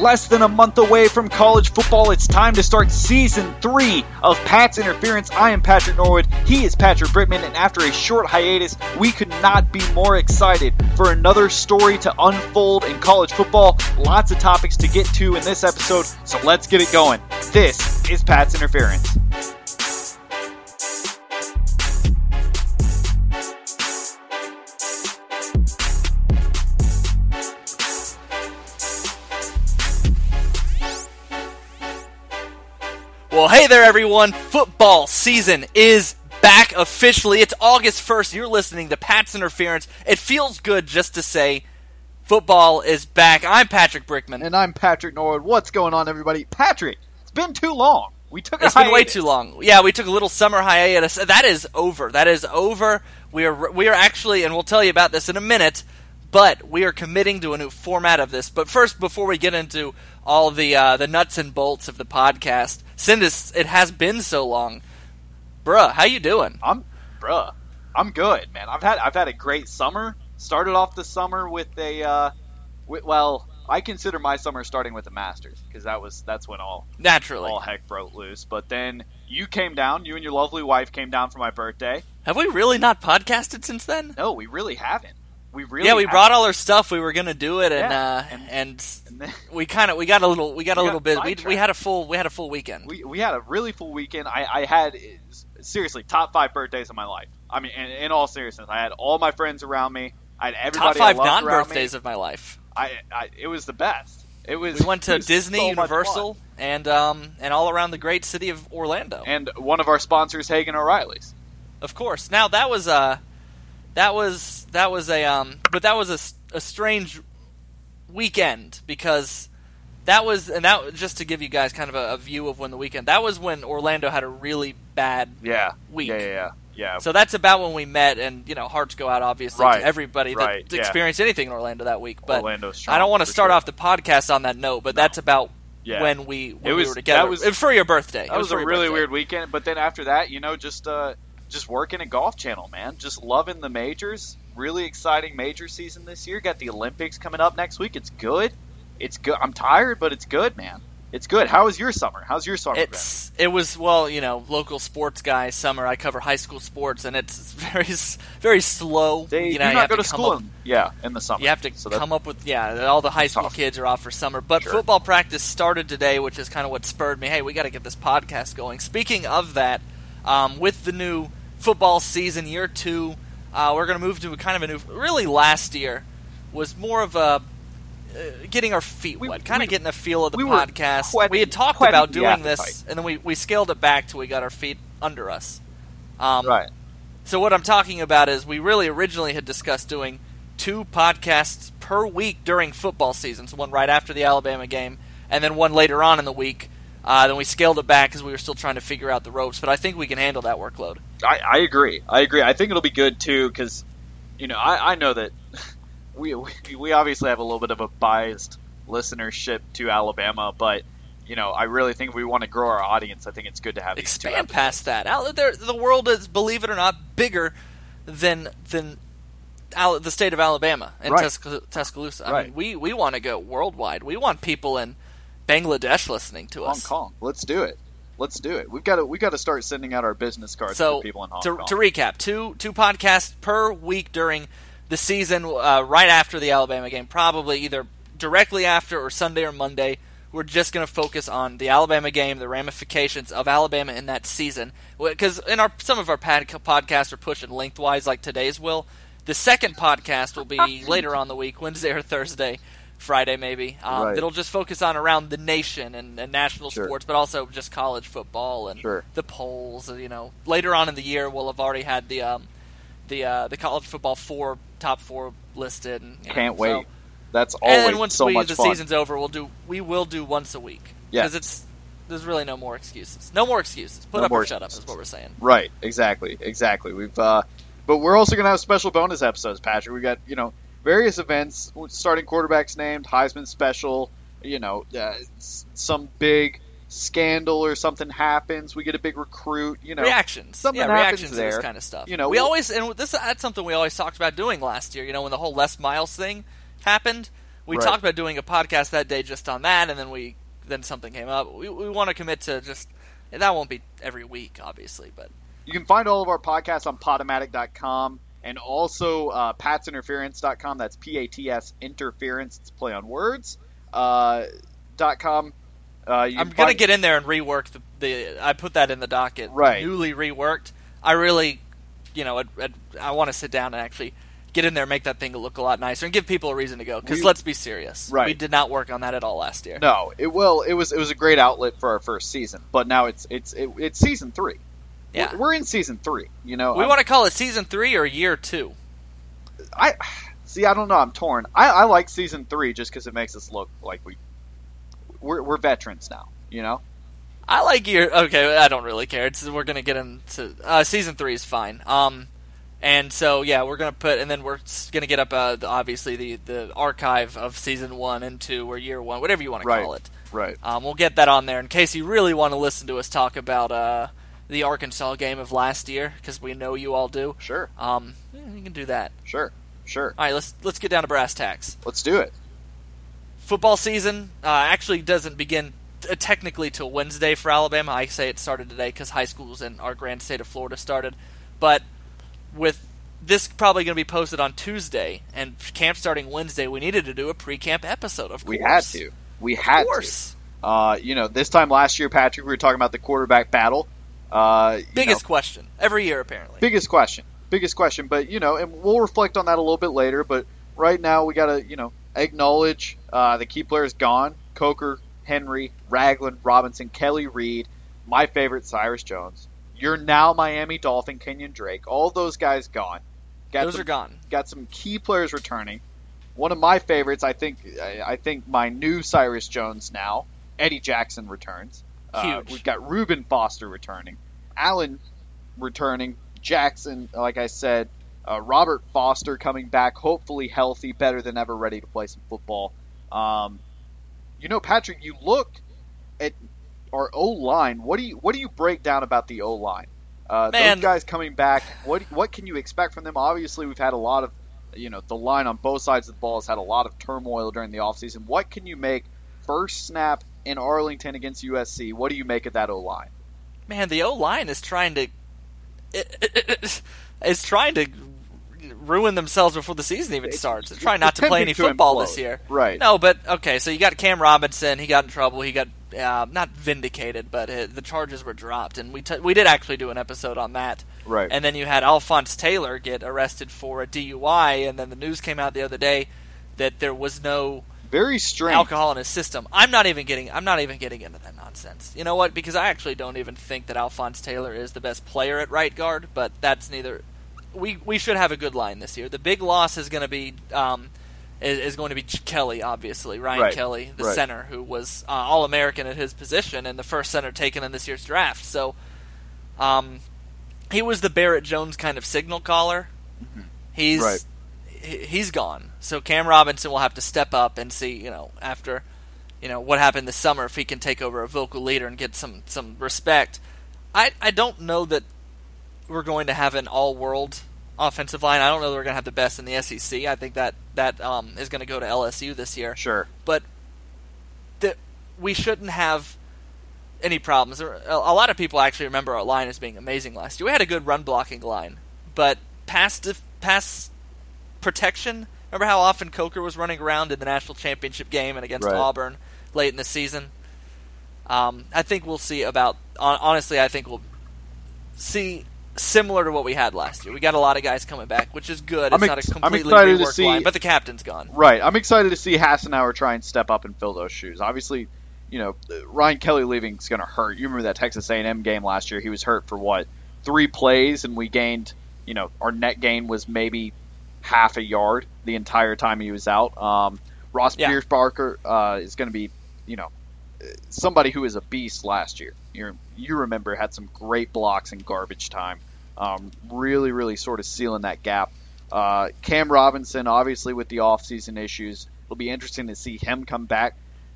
Less than a month away from college football, it's time to start season three of Pat's Interference. I am Patrick Norwood. He is Patrick Brittman, and after a short hiatus, we could not be more excited for another story to unfold in college football. Lots of topics to get to in this episode, so let's get it going. This is Pat's Interference. There, everyone. Football season is back officially. It's August 1st. You're listening to Pat's Interference. It feels good just to say football is back. I'm Patrick Brickman. And I'm Patrick Norwood. What's going on, everybody? Patrick, it's been too long. We took a It's been way too long. Yeah, we took a little summer hiatus. That is over. That is over. We are we are actually, and we'll tell you about this in a minute. But we are committing to a new format of this. But first, before we get into all the uh, the nuts and bolts of the podcast, since it has been so long, bruh, how you doing? I'm, bruh, I'm good, man. I've had I've had a great summer. Started off the summer with a, uh, wi- well, I consider my summer starting with the Masters because that was that's when all Naturally, all heck broke loose. But then you came down. You and your lovely wife came down for my birthday. have we really not podcasted since then? No, we really haven't. We really yeah, we brought all our stuff. We were gonna do it, and Yeah, uh, and- and, And then we kind of we got a little we got a little bit. We, we had a full we had a full weekend. we we had a really full weekend. I I had seriously top five birthdays of my life. I mean, in, in all seriousness, I had all my friends around me. I had everybody Top five non birthdays of my life. I, I it was the best. It was. We went to Disney, so Universal, and um and all around the great city of Orlando. and one of our sponsors, Hagen O'Reilly's. Of course. Now that was uh that was that was a um but that was a, a strange weekend because that was and that just to give you guys kind of a, a view of when the weekend that was when Orlando had a really bad Yeah, Week. Yeah, yeah, yeah. yeah. so that's about when we met and you know hearts go out obviously Right, to everybody right, that yeah. experienced anything in Orlando that week but strong, I don't want to start sure. off the podcast on that note but that's about Yeah. when we when It we were together that was- It for your birthday It that was a really birthday. weird weekend. But then after that, you know, just uh, just working at Golf Channel, man. Just loving the majors. Really exciting major season this year. Got the Olympics coming up next week. It's good. It's good. I'm tired, but it's good, man. It's good. How was your summer? How's your summer It's it was well, you know, local sports guy summer. I cover high school sports, and it's very very slow. They you know, do you not have go to come school. up- in, yeah, in the summer. you have to So come up with yeah. All the high school Tough. kids are off for summer, but Sure. football practice started today, which is kind of what spurred me. Hey, we got to get this podcast going. Speaking of that, um, with the new football season, year two, uh, we're going to move to kind of a new. Really, last year was more of a. Uh, getting our feet We- wet, kind we- of getting the feel of the we podcast. whetting- we had talked about doing this, and then we, we scaled it back till we got our feet under us. Um, right. so what I'm talking about is we really originally had discussed doing two podcasts per week during football season, so one right after the Alabama game, and then one later on in the week. Uh, then we scaled it back because we were still trying to figure out the ropes, but I think we can handle that workload. I, I agree. I agree. I think it'll be good too because, you know, I, I know that we, we we obviously have a little bit of a biased listenership to Alabama, but you know, I really think if we want to grow our audience, I think it's good to have these two Expand past that. Al- there- The world is, believe it or not, bigger than than Al- the state of Alabama and Right. Tusc- Tuscaloosa. I Right. mean, we we want to go worldwide. We want people in Bangladesh listening to Hong us. Hong Kong. Let's do it. Let's do it. We've got to we got to start sending out our business cards so to people in Hong to, Kong. to recap, two two podcasts per week during the season, uh, right after the Alabama game, probably either directly after or Sunday or Monday. We're just going to focus on the Alabama game, the ramifications of Alabama in that season. Because in our some of our pad- podcasts are pushing lengthwise, like today's will. The second podcast will be later on the week, Wednesday or Thursday, Friday maybe. Um, Right. It'll just focus on around the nation and, and national Sure. sports, but also just college football and Sure. the polls. You know, later on in the year, we'll have already had the um, the uh, the college football four top four listed. And, you know, Can't so- wait. That's all. and always then once so we, much the fun. season's over, we'll do we will do once a week because it's there's really no more excuses. No more excuses. Put No up or shut up is what we're saying. Right, exactly, exactly. We've, uh, but we're also gonna have special bonus episodes, Patrick. We got you know various events, starting quarterbacks named, Heisman special, you know, uh, some big scandal or something happens, we get a big recruit. You know, reactions. something yeah, reactions to there. this kind of stuff. You know, we we- always and this that's something we always talked about doing last year. You know, when the whole Les Miles thing happened, we Right. talked about doing a podcast that day just on that, and then we then something came up. We we want to commit to just that won't be every week, obviously, but You can find all of our podcasts on Podomatic.com and also uh, patsinterference.com. That's P A T S interference. It's play on words. Uh, dot com. Uh, I'm gonna get in there and rework the, the. I put that in the docket, Right. Newly reworked. I really, you know, I'd, I'd, I want to sit down and actually get in there, and make that thing look a lot nicer, and give people a reason to go. Because let's be serious, Right. We did not work on that at all last year. No, it will. It was it was a great outlet for our first season, but now it's it's it, it's season three. Yeah. we're, in season three. You know, We I'm- want to call it season three or year two. I see. I don't know. I'm torn. I, I like season three just because it makes us look like we we're, we're veterans now. You know, I like year. Okay, I don't really care. It's, we're gonna get into uh, season three is fine. Um, and so yeah, we're gonna put and then we're gonna get up uh, the, obviously the the archive of season one and two or year one, whatever you want to Right. call it. right? Um, we'll get that on there in case you really want to listen to us talk about uh, the Arkansas game of last year because we know you all do. Sure, Um, you can do that. sure, sure. All right, let's let's get down to brass tacks. Let's do it. football season uh, actually doesn't begin uh, technically till Wednesday for Alabama. I say it started today because high schools in our grand state of Florida started. But with this probably going to be posted on Tuesday and camp starting Wednesday, we needed to do a pre-camp episode. Of We had to. We had Of course, to. Uh, you know, this time last year, Patrick, we were talking about the quarterback battle. Uh, biggest know, question every year apparently. biggest question, biggest question. But you know, and we'll reflect on that a little bit later. But right now, we got to you know acknowledge uh, the key players gone: Coker, Henry, Ragland, Robinson, Kelly Reed, my favorite Cyrus Jones. You're now Miami Dolphin, Kenyon Drake. All those guys gone. Got Those some, are gone. got some key players returning. One of my favorites, I think, I I think my new Cyrus Jones now, Eddie Jackson returns. Uh, we've got Reuben Foster returning, Allen returning, Jackson, like I said, uh, Robert Foster coming back, hopefully healthy, better than ever, ready to play some football. Um, you know, Patrick, you look at our O line. What do you what do you break down about the O line? Uh, those guys coming back. What what can you expect from them? Obviously, we've had a lot of, you know, the line on both sides of the ball has had a lot of turmoil during the offseason. What can you make first snap in Arlington against USC? What do you make of that O line? Man, the O line is trying to is trying to ruin themselves before the season even starts. They're trying not to play any to football implode. this year. Right. No, but okay. So you got Cam Robinson. He got in trouble. He got uh, not vindicated, but uh the charges were dropped, and we t- we did actually do an episode on that. Right. And then you had Alphonse Taylor get arrested for a DUI, and then the news came out the other day that there was no Very strange. alcohol in his system. I'm not even getting. I'm not even getting into that nonsense. You know what? Because I actually don't even think that Alphonse Taylor is the best player at right guard. But that's neither. We we should have a good line this year. The big loss is going to be um, is, is going to be Kelly, obviously Ryan Right. Kelly, the Right. center who was uh, All American at his position and the first center taken in this year's draft. So, um, he was the Barrett Jones kind of signal caller. He's Right. He- he's gone. So Cam Robinson will have to step up and see, you know, after you know what happened this summer if he can take over a vocal leader and get some some respect. I I don't know that we're going to have an all world offensive line. I don't know that we're going to have the best in the SEC. I think that that um, is going to go to LSU this year Sure. but that we shouldn't have any problems. A a lot of people actually remember our line as being amazing last year. We had a good run blocking line, but pass def- pass protection. Remember how often Coker was running around in the national championship game and against Right. Auburn late in the season? Um, I think we'll see about. Honestly, I think we'll see similar to what we had last year. We got a lot of guys coming back, which is good. It's I'm not ex- a I'm completely reworked see- line, but the captain's gone. Right. I'm excited to see Hassenauer try and step up and fill those shoes. Obviously, you know, Ryan Kelly leaving is going to hurt. You remember that Texas A&M game last year? He was hurt for what three plays, and we gained. You know, our net gain was maybe half a yard the entire time he was out. Um, Ross Yeah. Pierschbacher uh, is going to be, you know, somebody who is a beast last year. You you remember had some great blocks in garbage time. Um, really, really sort of sealing that gap. Uh, Cam Robinson, obviously with the offseason issues, it'll be interesting to see him come back.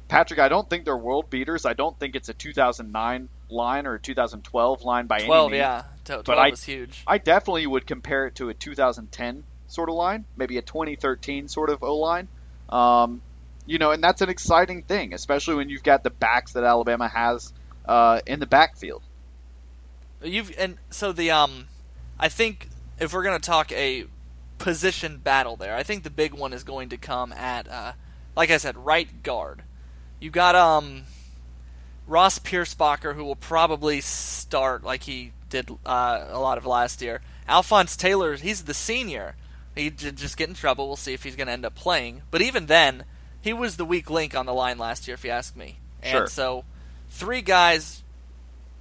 Patrick, I don't think they're world beaters. I don't think it's a 2009 line or a 2012 line by 12, any means. yeah. 12 But I- was huge. I definitely would compare it to a 2010 sort of line, maybe a 2013 sort of O line. Um, you know, and that's an exciting thing, especially when you've got the backs that Alabama has uh, in the backfield. You've and so the um, I think if we're gonna talk a position battle there, I think the big one is going to come at uh, like I said, right guard. You got um, Ross Pierschbacher who will probably start like he did uh, a lot of last year. Alphonse Taylor, he's the senior. He j- just get in trouble. We'll see if he's going to end up playing. But even then, he was the weak link on the line last year, if you ask me. Sure. And so, three guys,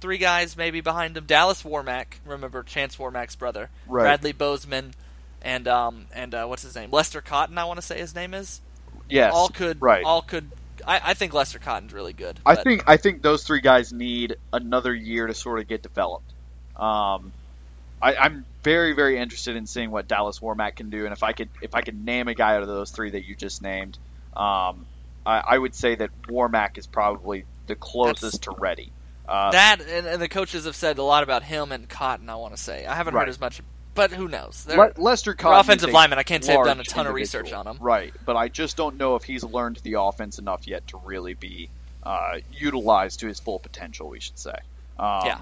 three guys maybe behind him. Dallas Warmack, remember Chance Warmack's brother. Right. Bradley Bozeman, and um and uh, what's his name? Lester Cotton. I want to say his name is. Yes, all could. right. All could. I, I think Lester Cotton's really good. I but- think I think those three guys need another year to sort of get developed. Um, I, I'm very very interested in seeing what Dallas Warmack can do, and if I could if I could name a guy out of those three that you just named, um, I, I would say that Warmack is probably the closest to ready. Uh, that and, and the coaches have said a lot about him and Cotton. I want to say I haven't Right. heard as much, but who knows? They're- Le- Lester Cotton, offensive lineman. I can't say I've done a ton of research on him. Right, but I just don't know if he's learned the offense enough yet to really be uh, utilized to his full potential. We should say. Um, Yeah.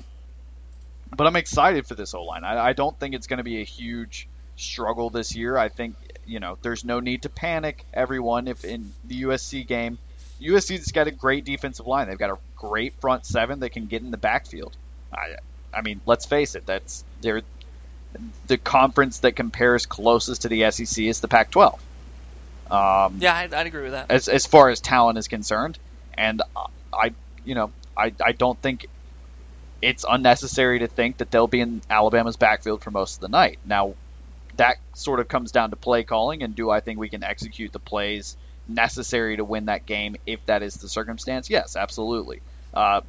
But I'm excited for this O line. I, I don't think it's going to be a huge struggle this year. I think you know there's no need to panic, everyone. If in the USC game, USC's got a great defensive line. They've got a great front seven that can get in the backfield. I, I mean, let's face it. That's they're the conference that compares closest to the SEC is the Pac-12. Um, Yeah, I'd, I'd agree with that. as as far as talent is concerned, and I, you know, I I don't think it's unnecessary to think that they'll be in Alabama's backfield for most of the night. Now, that sort of comes down to play calling, and do I think we can execute the plays necessary to win that game if that is the circumstance? Yes, absolutely. Uh,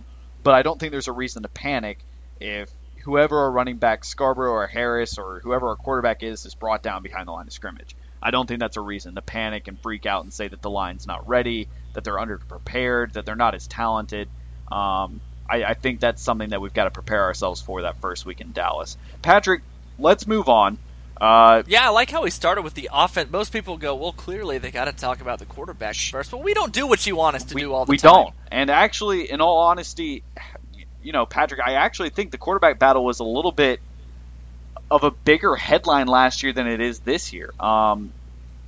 but I don't think there's a reason to panic if whoever our running back Scarborough or Harris or whoever our quarterback is is brought down behind the line of scrimmage. I don't think that's a reason to panic and freak out and say that the line's not ready, that they're underprepared, that they're not as talented. Um, I, I think that's something that we've got to prepare ourselves for that first week in Dallas. Patrick, let's move on. Uh, Yeah, I like how we started with the offense. Most people go, well, clearly they got to talk about the quarterback first, but we don't do what you want us to we, do all the we time. We don't. And actually, in all honesty, you know, Patrick, I actually think the quarterback battle was a little bit of a bigger headline last year than it is this year. Um,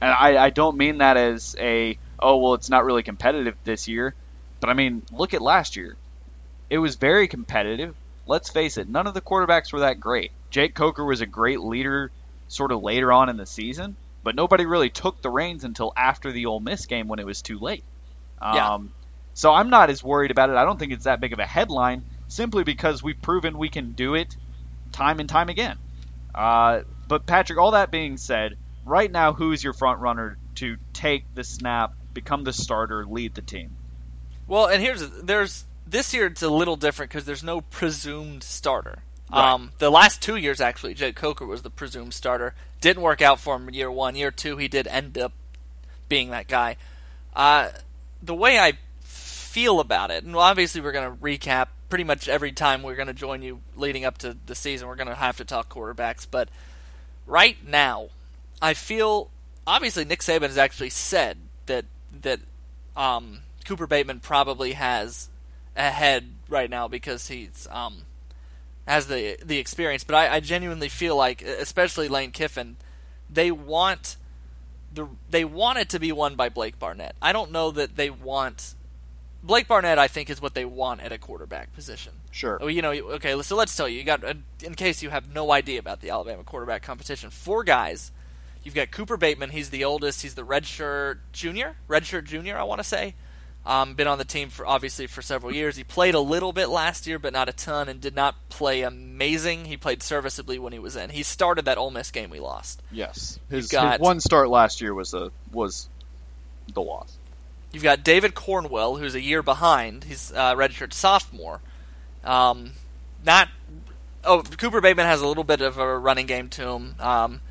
and I, I don't mean that as a oh well, it's not really competitive this year, but I mean look at last year. It was very competitive. Let's face it, none of the quarterbacks were that great. Jake Coker was a great leader, sort of later on in the season, but nobody really took the reins until after the Ole Miss game when it was too late. Um, Yeah. So I'm not as worried about it. I don't think it's that big of a headline, simply because we've proven we can do it time and time again. Uh, but Patrick, all that being said, right now, who's your front runner to take the snap, become the starter, lead the team? Well, and here's there's this year it's a little different because there's no presumed starter. Right. Um, the last two years, actually, Jake Coker was the presumed starter. Didn't work out for him year one. Year two, he did end up being that guy. Uh, the way I feel about it, and obviously we're going to recap pretty much every time we're going to join you leading up to the season. We're going to have to talk quarterbacks, but right now, I feel obviously Nick Saban has actually said that that um, Cooper Bateman probably has a head right now because he's um, has the the experience. But I, I genuinely feel like, especially Lane Kiffin, they want the they want it to be won by Blake Barnett. I don't know that they want Blake Barnett. I think is what they want at a quarterback position. Sure. Oh, you know, okay. So let's tell you. You got, uh, in case you have no idea about the Alabama quarterback competition, four guys. You've got Cooper Bateman. He's the oldest. He's the redshirt junior. Redshirt junior, I want to say. Um, been on the team for obviously for several years. He played a little bit last year, but not a ton, and did not play amazing. He played serviceably when he was in. He started that Ole Miss game we lost. Yes, his, got- his one start last year was a was the loss. You've got David Cornwell, who's a year behind. He's uh, redshirt sophomore. Um, not. Oh, Cooper Bateman has a little bit of a running game to him. Um,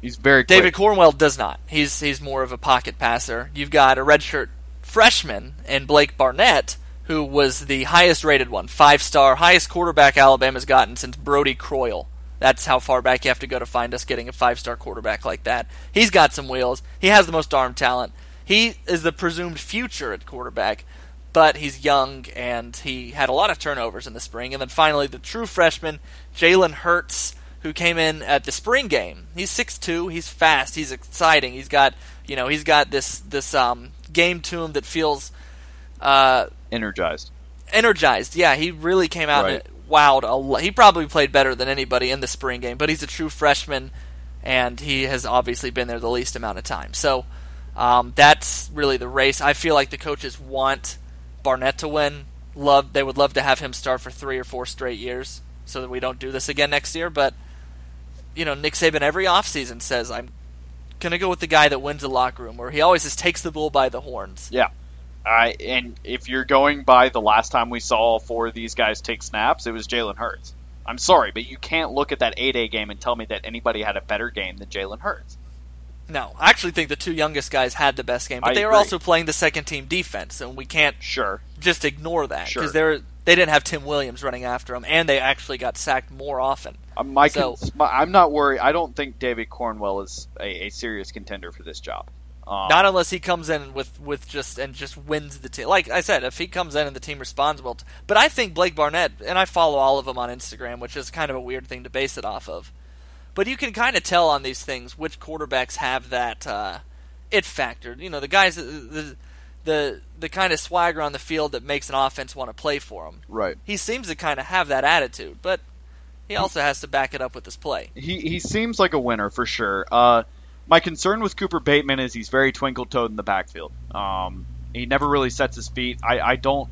He's very David. Cornwell does not. He's he's more of a pocket passer. You've got a redshirt freshman in Blake Barnett, who was the highest rated one, five star, highest quarterback Alabama's gotten since Brodie Croyle. That's how far back you have to go to find us getting a five star quarterback like that. He's got some wheels. He has the most arm talent. He is the presumed future at quarterback, but he's young and he had a lot of turnovers in the spring. And then finally, the true freshman, Jalen Hurts, who came in at the spring game. He's 6'2", he's fast, he's exciting. He's got, you know, he's got this this um, game to him that feels uh, energized. Energized, yeah. He really came out right. and wowed a lot. He probably played better than anybody in the spring game, but he's a true freshman, and he has obviously been there the least amount of time. So um, that's really the race. I feel like the coaches want Barnett to win. Love they would love to have him start for three or four straight years, so that we don't do this again next year. But you know, Nick Saban every offseason says I'm gonna go with the guy that wins the locker room, where he always just takes the bull by the horns. Yeah. Uh, and if you're going by the last time we saw four of these guys take snaps, it was Jalen Hurts. I'm sorry, but you can't look at that A Day game and tell me that anybody had a better game than Jalen Hurts. No, I actually think the two youngest guys had the best game, but I they agree. were also playing the second team defense, and we can't sure just ignore that because sure. they're they didn't have Tim Williams running after them, and they actually got sacked more often. Uh, my, so, my, I'm not worried. I don't think David Cornwell is a, a serious contender for this job. Um, Not unless he comes in with, with just and just wins the team. Like I said, if he comes in and the team responds well. but I think Blake Barnett and I follow all of them on Instagram, which is kind of a weird thing to base it off of. But you can kind of tell on these things which quarterbacks have that uh, it factor. You know, the guys the the the the kind of swagger on the field that makes an offense want to play for him. Right. He seems to kind of have that attitude, but he also has to back it up with his play. He he seems like a winner for sure. Uh, my concern with Cooper Bateman is he's very twinkle toed in the backfield. Um, he never really sets his feet. I, I don't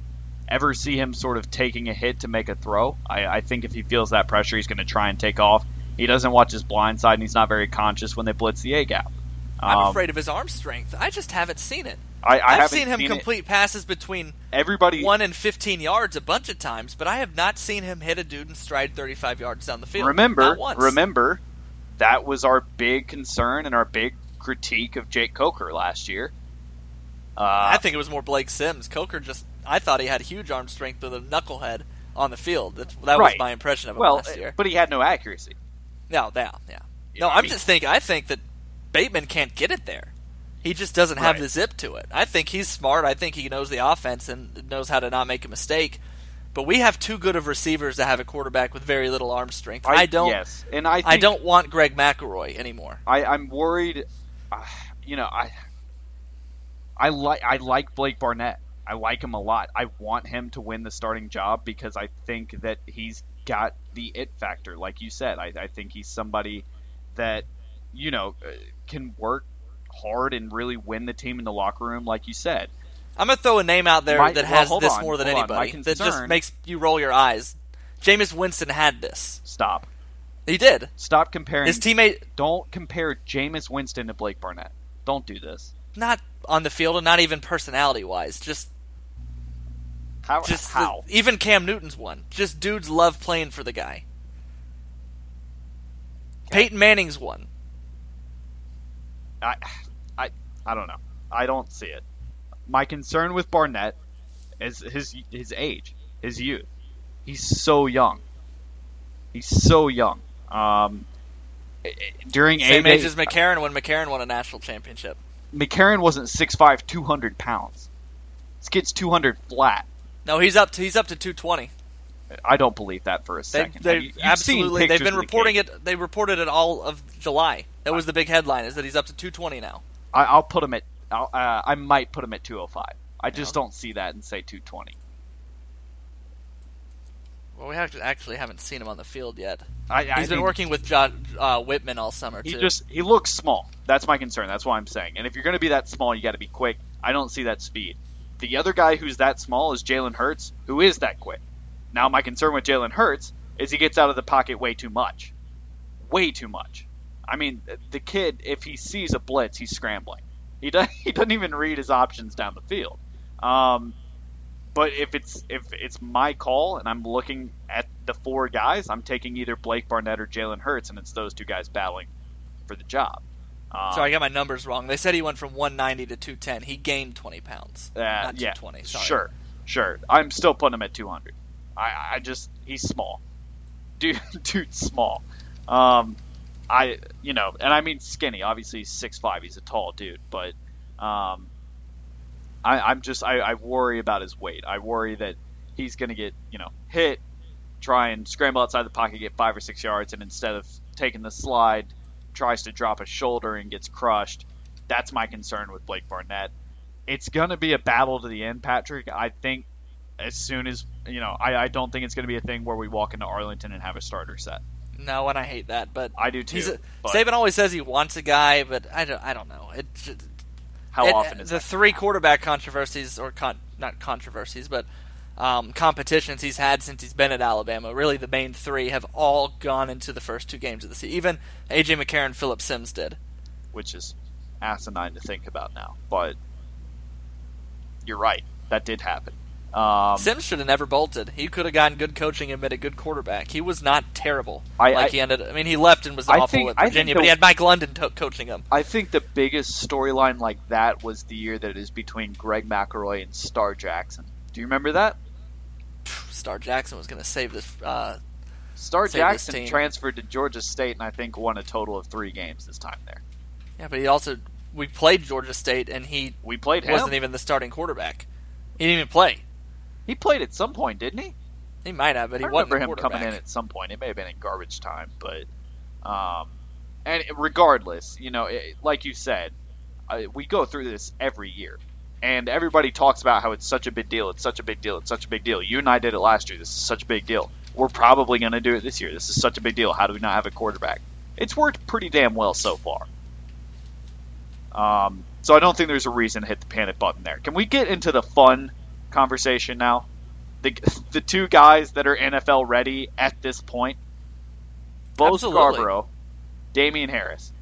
ever see him sort of taking a hit to make a throw. I, I think if he feels that pressure, he's going to try and take off. He doesn't watch his blind side, and he's not very conscious when they blitz the A gap. Um, I'm afraid of his arm strength. I just haven't seen it. I, I have seen him seen complete it. passes between everybody one and 15 yards a bunch of times, but I have not seen him hit a dude and stride 35 yards down the field. Remember, remember, that was our big concern and our big critique of Jake Coker last year. Uh, I think it was more Blake Sims. Coker just, I thought he had huge arm strength with a knucklehead on the field. That, that right. was my impression of him well, last year. But he had no accuracy. No, yeah, yeah. No, I'm mean, just thinking. I think that Bateman can't get it there. He just doesn't have right. the zip to it. I think he's smart. I think he knows the offense and knows how to not make a mistake. But we have too good of receivers to have a quarterback with very little arm strength. I, I don't. Yes, and I. I don't want Greg McElroy anymore. I, I'm worried. Uh, you know, I. I like I like Blake Barnett. I like him a lot. I want him to win the starting job because I think that he's got the it factor, like you said. I, I think he's somebody that you know uh, can work hard and really win the team in the locker room, like you said. I'm gonna throw a name out there my, that has well, this on, more than anybody. Concern, that just makes you roll your eyes. Jameis Winston had this. Stop. He did. Stop comparing his teammate. Don't compare Jameis Winston to Blake Barnett. Don't do this. Not on the field, and not even personality wise. Just how? Just how? The, even Cam Newton's one. Just dudes love playing for the guy. Okay. Peyton Manning's one. I, I, I don't know. I don't see it my concern with Barnett is his his age, his youth. He's so young. He's so young. Um, during same age as McCarron when McCarron won a national championship. McCarron wasn't 6'5", 200 pounds. This kid's two hundred flat. No, he's up to he's up to two twenty. I don't believe that for a second. They, you, absolutely, they've been reporting the it. They reported it all of July. That was the big headline: is that he's up to two twenty now. I, will put him at uh, I might put him at 205. I just don't see that and say 220. Well, we have to, actually haven't seen him on the field yet. I, I He's been mean, working with John uh, Whitman all summer he too. just he looks small. That's my concern. That's why I'm saying. And if you're going to be that small, you got to be quick. I don't see that speed. The other guy who's that small is Jalen Hurts, who is that quick. Now, my concern with Jalen Hurts is he gets out of the pocket way too much, way too much. I mean, the kid, if he sees a blitz, he's scrambling. He does, he doesn't even read his options down the field. Um, but if it's if it's my call and I'm looking at the four guys, I'm taking either Blake Barnett or Jalen Hurts, and it's those two guys battling for the job. Um, Sorry, I got my numbers wrong. They said he went from 190 to 210. He gained 20 pounds. Uh, not yeah, 220. Sorry. sure, sure. I'm still putting him at 200. I, I just he's small, dude. Dude's small. Um, I you know, and I mean skinny. Obviously, he's six five. He's a tall dude, but um, I, I'm just I, I worry about his weight. I worry that he's gonna get you know hit, try and scramble outside the pocket, get five or six yards, and instead of taking the slide, tries to drop a shoulder and gets crushed. That's my concern with Blake Barnett. It's gonna be a battle to the end, Patrick. I think as soon as you know, I, I don't think it's gonna be a thing where we walk into Arlington and have a starter set. No, and I hate that, but I do too. he's a, but Saban always says he wants a guy, but I don't. I don't know. It, just- how it- often is the three quarterback controversies, or con, not controversies, but um, competitions he's had since he's been at Alabama? Really, the main three have all gone into the first two games of the season. Even AJ McCarron, Phillip Sims did. which is asinine to think about now. But you're right. That did happen. Um, Sims should have never bolted. He could have gotten good coaching and been a good quarterback. He was not terrible. I- like I- he ended. I mean, he left and was I awful think- at Virginia, the- but he had Mike London to- coaching him. I think the biggest storyline like that was the year that it is between Greg McElroy and Star Jackson. Do you remember that? Star Jackson was going to save this. Uh, Star Save this Jackson team. transferred to Georgia State and I think won a total of three games this time there. yeah, but he also we played Georgia State and he We played him. wasn't even the starting quarterback. He didn't even play. He played at some point, didn't he? He might have, but he I wasn't remember him coming in at some point. It may have been in garbage time, but um, and regardless, you know, it, like you said, uh, we go through this every year, and everybody talks about how it's such a big deal. It's such a big deal. It's such a big deal. You and I did it last year. This is such a big deal. We're probably going to do it this year. This is such a big deal. How do we not have a quarterback? It's worked pretty damn well so far. Um, so I don't think there's a reason to hit the panic button there. Can we get into the fun conversation now? The the two guys that are NFL ready at this point, Bo Absolutely. Scarborough, Damien Harris.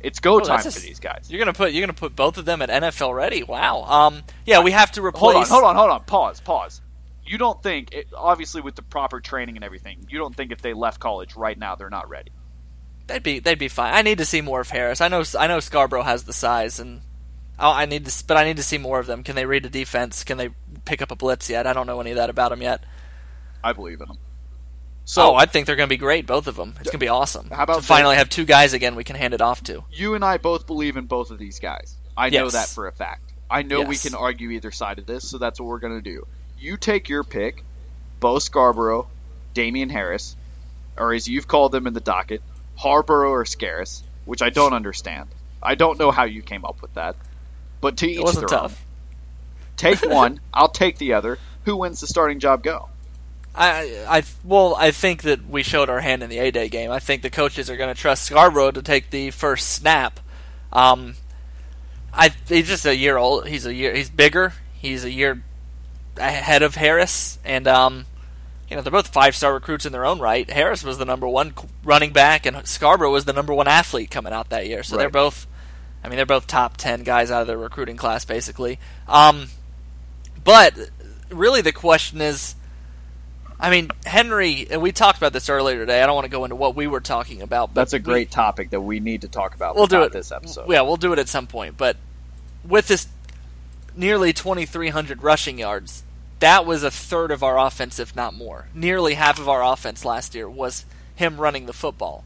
It's go Oh, time for these guys. You're gonna put you're gonna put both of them at NFL ready. Wow. Um. Yeah, we have to replace. Hold on, hold on, hold on. Pause, pause. You don't think, it, obviously, with the proper training and everything, you don't think if they left college right now they're not ready. They'd be they'd be fine. I need to see more of Harris. I know I know Scarborough has the size, and I I need to, but I need to see more of them. Can they read a defense? Can they pick up a blitz yet? I don't know any of that about them yet. I believe in them. So oh, I think they're going to be great, both of them. It's going to be awesome. How about to finally have two guys again we can hand it off to? you and I both believe in both of these guys. I know that for a fact. I know we can argue either side of this, so that's what we're going to do. You take your pick, Bo Scarborough, Damien Harris, or as you've called them in the docket, Harborough or Scaris, which I don't understand. I don't know how you came up with that. But to each It wasn't their tough. own. Take one, I'll take the other. Who wins the starting job? Go. I, I, well, I think that we showed our hand in the A Day game. I think the coaches are going to trust Scarborough to take the first snap. Um, I he's just a year old. He's a year. He's bigger. He's a year ahead of Harris, and um, you know they're both five star recruits in their own right. Harris was the number one running back, and Scarborough was the number one athlete coming out that year. So they're both. I mean, they're both top ten guys out of their recruiting class, basically. Um, but really, the question is. I mean, Henry, and we talked about this earlier today. I don't want to go into what we were talking about. But That's a we- great topic that we need to talk about. we'll do it this episode. Yeah, we'll do it at some point. But with this nearly 2,300 rushing yards, that was a third of our offense, if not more. Nearly half of our offense last year was him running the football.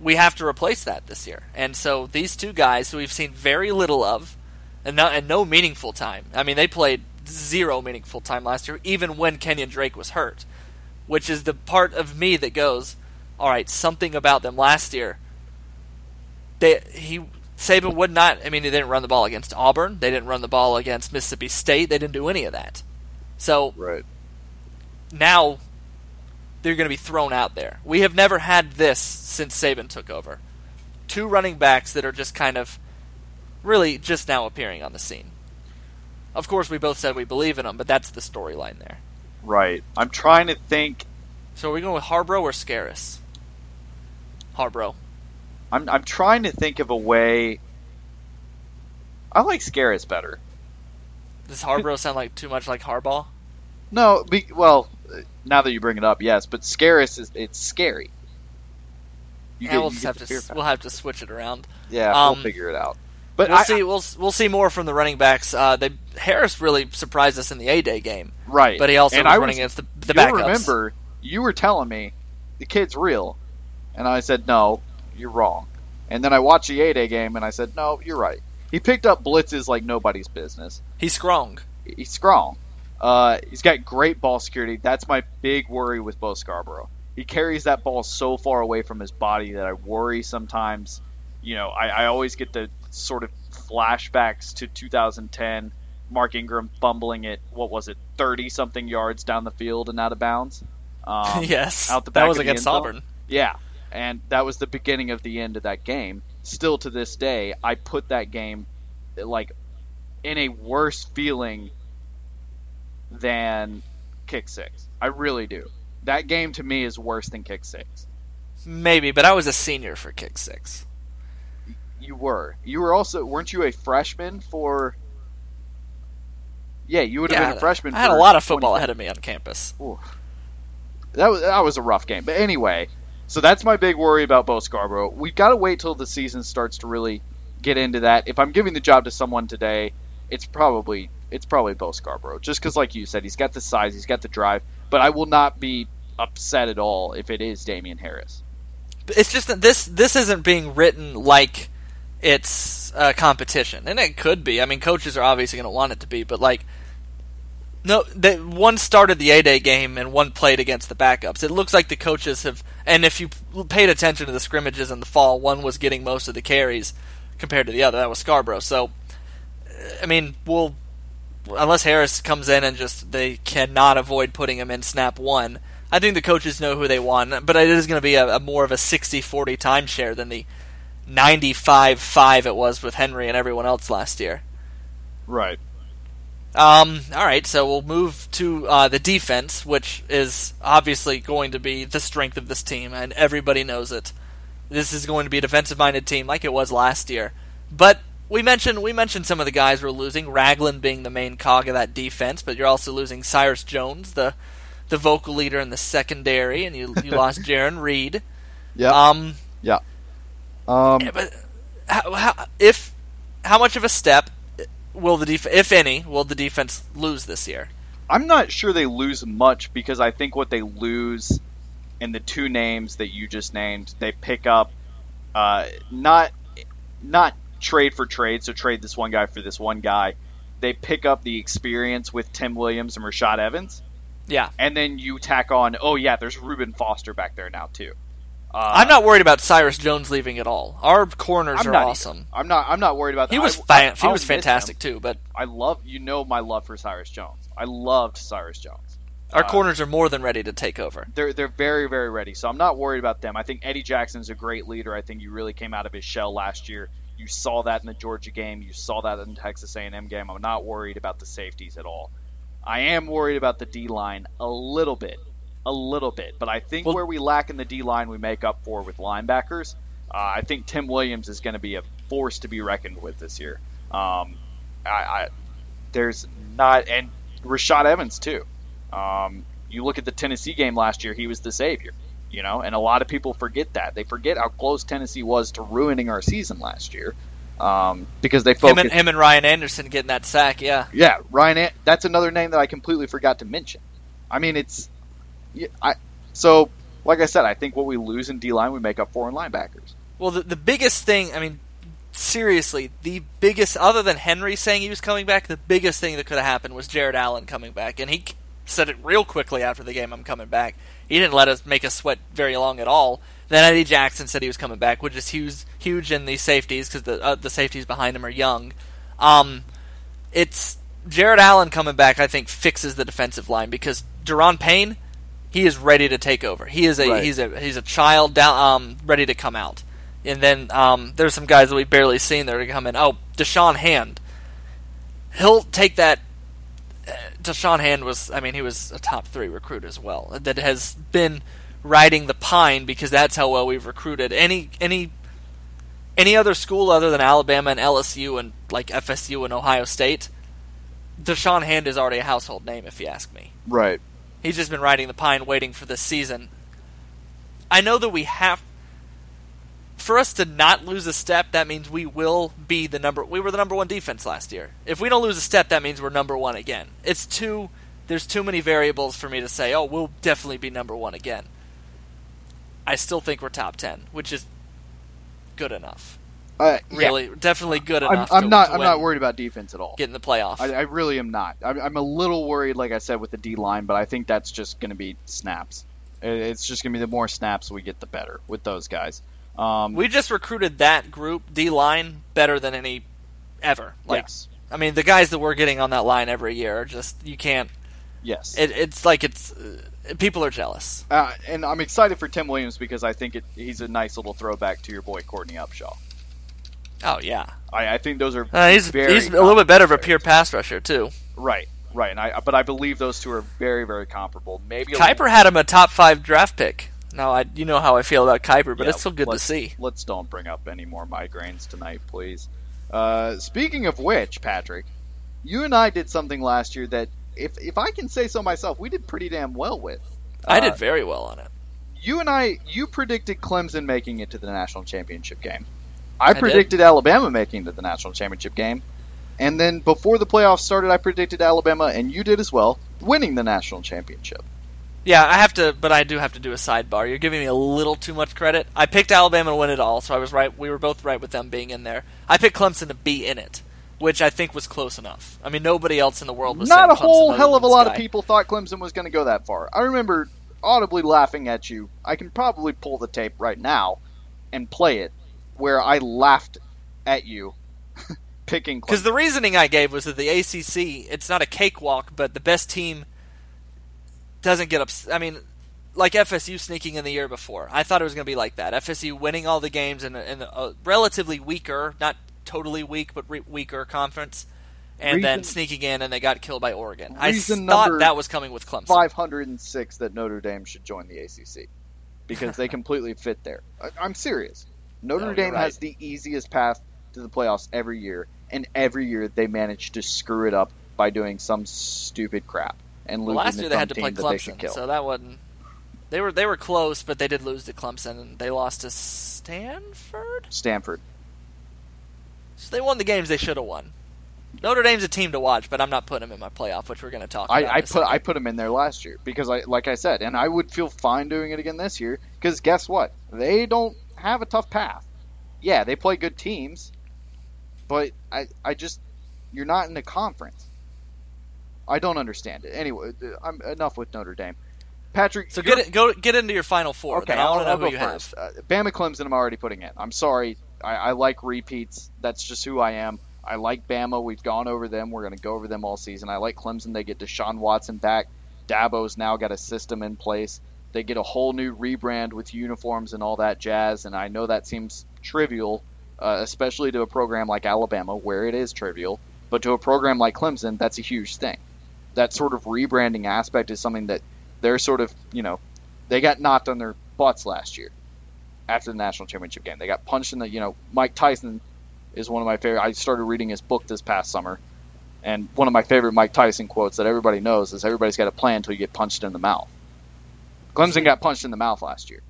We have to replace that this year. And so these two guys who we've seen very little of, and, not, and no meaningful time. I mean, they played zero meaningful time last year, even when Kenyon Drake was hurt. Which is the part of me that goes, all right, something about them last year they he Saban would not. I mean, they didn't run the ball against Auburn. They didn't run the ball against Mississippi State. They didn't do any of that. So right. now they're going to be thrown out there. We have never had this since Saban took over. Two running backs that are just kind of really just now appearing on the scene. Of course, we both said we believe in them, but that's the storyline there. Right. I'm trying to think. So are we going with Harborough or Scaris? Harborough. I'm I'm trying to think of a way. I like Scaris better. Does Harborough sound like too much like Harbaugh? No, be, well, now that you bring it up, yes, but Scaris is it's scary. You yeah, we'll you just have to fear s- factor. we'll have to switch it around. Yeah, Um, we'll figure it out. But we'll I, see. We'll we'll see more from the running backs. Uh, they Harris really surprised us in the A Day game, right, but he also and was running against the the backups. remember you were telling me the kid's real, and I said no, you're wrong. And then I watched the A Day game, and I said no, you're right. He picked up blitzes like nobody's business. He's strong. He's strong. Uh, he's got great ball security. That's my big worry with Bo Scarborough. He carries that ball so far away from his body that I worry sometimes. You know, I, I always get the sort of flashbacks to 2010. Mark Ingram fumbling it. What was it? 30 something yards down the field and out of bounds. Um, yes, out the that was against. Auburn. Yeah, and that was the beginning of the end of that game. Still to this day, I put that game like in a worse feeling than kick six. I really do. That game to me is worse than kick six. Maybe, but I was a senior for kick six. You were. You were also weren't you a freshman for? Yeah, you would have Yeah, been a freshman. I had a lot of football 2010. ahead of me on campus. That was that was a rough game. But anyway, so that's my big worry about Bo Scarborough. We've got to wait till the season starts to really get into that. If I'm giving the job to someone today, it's probably it's probably Bo Scarborough. Just because, like you said, he's got the size, he's got the drive. But I will not be upset at all if it is Damien Harris. It's just that this this isn't being written like it's a competition, and it could be. I mean, coaches are obviously going to want it to be, but like, no, they, one started the A Day game and one played against the backups. It looks like the coaches have, and if you paid attention to the scrimmages in the fall, one was getting most of the carries compared to the other. That was Scarborough. So, I mean, we'll unless Harris comes in and just they cannot avoid putting him in snap one. I think the coaches know who they want, but it is going to be a, a more of a 60-40 timeshare than the 95-5 it was with Henry and everyone else last year. Right. Um, all right, so we'll move to uh, the defense, which is obviously going to be the strength of this team, and everybody knows it. This is going to be a defensive-minded team, like it was last year. But we mentioned we mentioned some of the guys we're losing. Ragland being the main cog of that defense, but you're also losing Cyrus Jones, the the vocal leader in the secondary, and you you lost Jarran Reed. Yeah. Um, yeah. Um, yeah, but how, how, if how much of a step will the def- if any, will the defense lose this year? I'm not sure they lose much because I think what they lose in the two names that you just named, they pick up uh, not not trade for trade, so trade this one guy for this one guy. They pick up the experience with Tim Williams and Rashaan Evans, Yeah, and then you tack on, oh yeah, there's Reuben Foster back there now too. Uh, I'm not worried about Cyrus Jones leaving at all. Our corners I'm are awesome. either. I'm not. I'm not worried about that. He was I, fan- I- he I'll was fantastic too, but I love you know my love for Cyrus Jones. I loved Cyrus Jones. our Uh, corners are more than ready to take over. they're they're very very ready. So I'm not worried about them. I think Eddie Jackson's a great leader. I think he really came out of his shell last year. You saw that in the Georgia game. You saw that in the Texas A&M game. I'm not worried about the safeties at all. I am worried about the D line a little bit, a little bit. But I think Well- where we lack in the D line, we make up for with linebackers. Uh, I think Tim Williams is going to be a force to be reckoned with this year. Um, I, I there's not and Rashaan Evans too. Um, you look at the Tennessee game last year; he was the savior. You know, and a lot of people forget that. They forget how close Tennessee was to ruining our season last year um, because they Him focused. and, him and Ryan Anderson getting that sack, yeah. yeah, Ryan. An- That's another name that I completely forgot to mention. I mean, it's yeah, I so like I said, I think what we lose in D line, we make up for in linebackers. Well, the, the biggest thing, I mean, seriously, the biggest, other than Henry saying he was coming back, the biggest thing that could have happened was Jared Allen coming back. And he said it real quickly after the game, I'm coming back. He didn't let us make us sweat very long at all. Then Eddie Jackson said he was coming back, which is huge, huge in the safeties because the, uh, the safeties behind him are young. Um, it's Jared Allen coming back, I think, fixes the defensive line because Da'Ron Payne, he is ready to take over. He is a Right. he's a he's a child down um, ready to come out. And then um, there's some guys that we've barely seen that are coming. Oh, Da'Shawn Hand. He'll take that. Da'Shawn Hand was, I mean, he was a top three recruit as well. That has been riding the pine because that's how well we've recruited. Any any any other school other than Alabama and LSU and like FSU and Ohio State, Da'Shawn Hand is already a household name if you ask me. Right. He's just been riding the pine, waiting for this season. I know that we have for us to not lose a step, that means we will be the number. We were the number one defense last year. If we don't lose a step, that means we're number one again. It's too. There's too many variables for me to say. Oh, we'll definitely be number one again. I still think we're top ten, which is good enough. Uh, Really, yeah. definitely good I'm, enough. I'm to- not. to I'm not worried about defense at all. Getting the playoff. I, I really am not. I'm, I'm a little worried, like I said, with the D line, but I think that's just going to be snaps. It's just going to be the more snaps we get, the better with those guys. Um, we just recruited that group D line better than any ever. Like, yes, I mean, the guys that we're getting on that line every year are just you can't. yes. It, it's like it's uh, people are jealous. Uh, and I'm excited for Tim Williams because I think it, he's a nice little throwback to your boy Courtney Upshaw. Oh yeah, I, I think those are uh, he's he's a little bit better of a pure pass rusher too. Right, right. And I, but I believe those two are very, very comparable. Maybe Kiper had him a top five draft pick. Now I you know how I feel about Kiper, but Yeah, it's still good to see. Let's don't bring up any more migraines tonight, please. Uh, speaking of which, Patrick, you and I did something last year that, if if I can say so myself, we did pretty damn well with. I Uh, did very well on it. You and I, you predicted Clemson making it to the national championship game. I, did. predicted Alabama making it to the national championship game. And then before the playoffs started, I predicted Alabama, and you did as well, winning the national championship. Yeah, I have to, but I do have to do a sidebar. You're giving me a little too much credit. I picked Alabama to win it all, so I was right. We were both right with them being in there. I picked Clemson to be in it, which I think was close enough. I mean, nobody else in the world was Not a whole hell of a lot this of people thought Clemson was going to go that far. I remember audibly laughing at you. I can probably pull the tape right now and play it where I laughed at you picking Because the reasoning I gave was that the ACC, it's not a cakewalk, but the best team doesn't get ups. I mean, like FSU sneaking in the year before. I thought it was going to be like that. FSU winning all the games in a, in a relatively weaker, not totally weak, but re- weaker conference, and then sneaking in and they got killed by Oregon. I Reason thought that was coming with Clemson. 506 that Notre Dame should join the ACC because they completely fit there. I, I'm serious. Notre No, Dame right. has the easiest path to the playoffs every year, and every year they manage to screw it up by doing some stupid crap and Well, last year they had to play Clemson, so that wasn't. They were they were close, but they did lose to Clemson, and they lost to Stanford. Stanford. So they won the games they should have won. Notre Dame's a team to watch, but I'm not putting them in my playoff, which we're going to talk I, about. I put second. I put them in there last year because I like I said, and I would feel fine doing it again this year because guess what? They don't have a tough path. Yeah, they play good teams, but I I just you're not in a conference. I don't understand it. Anyway, I'm enough with Notre Dame. Patrick, So get it, go get into your final four. Okay, then I want I'll, to I'll know go who you first. have. Uh, Bama Clemson, I'm already putting in. I'm sorry. I, I like repeats. That's just who I am. I like Bama. We've gone over them. We're going to go over them all season. I like Clemson. They get Deshaun Watson back. Dabo's now got a system in place. They get a whole new rebrand with uniforms and all that jazz. And I know that seems trivial, uh, especially to a program like Alabama, where it is trivial. But to a program like Clemson, that's a huge thing. That sort of rebranding aspect is something that they're sort of, you know, they got knocked on their butts last year after the national championship game. They got punched in the, you know, Mike Tyson is one of my favorite. I started reading his book this past summer, and one of my favorite Mike Tyson quotes that everybody knows is everybody's got a plan until you get punched in the mouth. Clemson got punched in the mouth last year,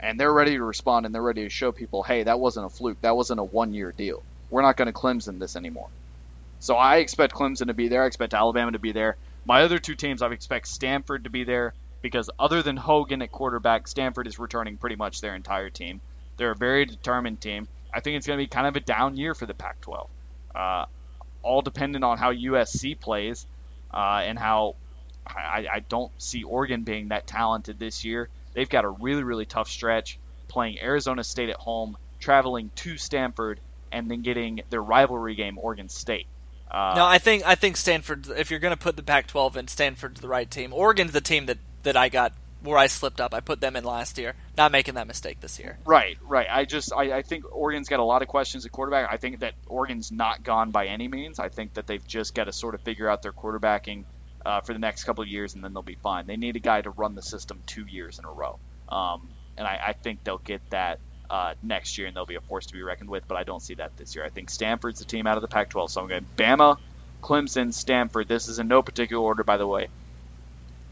and they're ready to respond and they're ready to show people, hey, that wasn't a fluke. That wasn't a one year deal. We're not going to Clemson this anymore. So I expect Clemson to be there. I expect Alabama to be there. My other two teams, I expect Stanford to be there because other than Hogan at quarterback, Stanford is returning pretty much their entire team. They're a very determined team. I think it's going to be kind of a down year for the Pac-12, uh, all dependent on how USC plays uh, and how I, I don't see Oregon being that talented this year. They've got a really really tough stretch playing Arizona State at home, traveling to Stanford, and then getting their rivalry game Oregon State. Uh, no, I think I think Stanford. If you're going to put the Pac-12 in, Stanford's the right team. Oregon's the team that that I got where I slipped up. I put them in last year. Not making that mistake this year. Right, right. I just I, I think Oregon's got a lot of questions at quarterback. I think that Oregon's not gone by any means. I think that they've just got to sort of figure out their quarterbacking uh, for the next couple of years, and then they'll be fine. They need a guy to run the system two years in a row, um, and I, I think they'll get that uh, next year, and they'll be a force to be reckoned with. But I don't see that this year. I think Stanford's the team out of the Pac-12, so I'm going to Bama, Clemson, Stanford. This is in no particular order, by the way.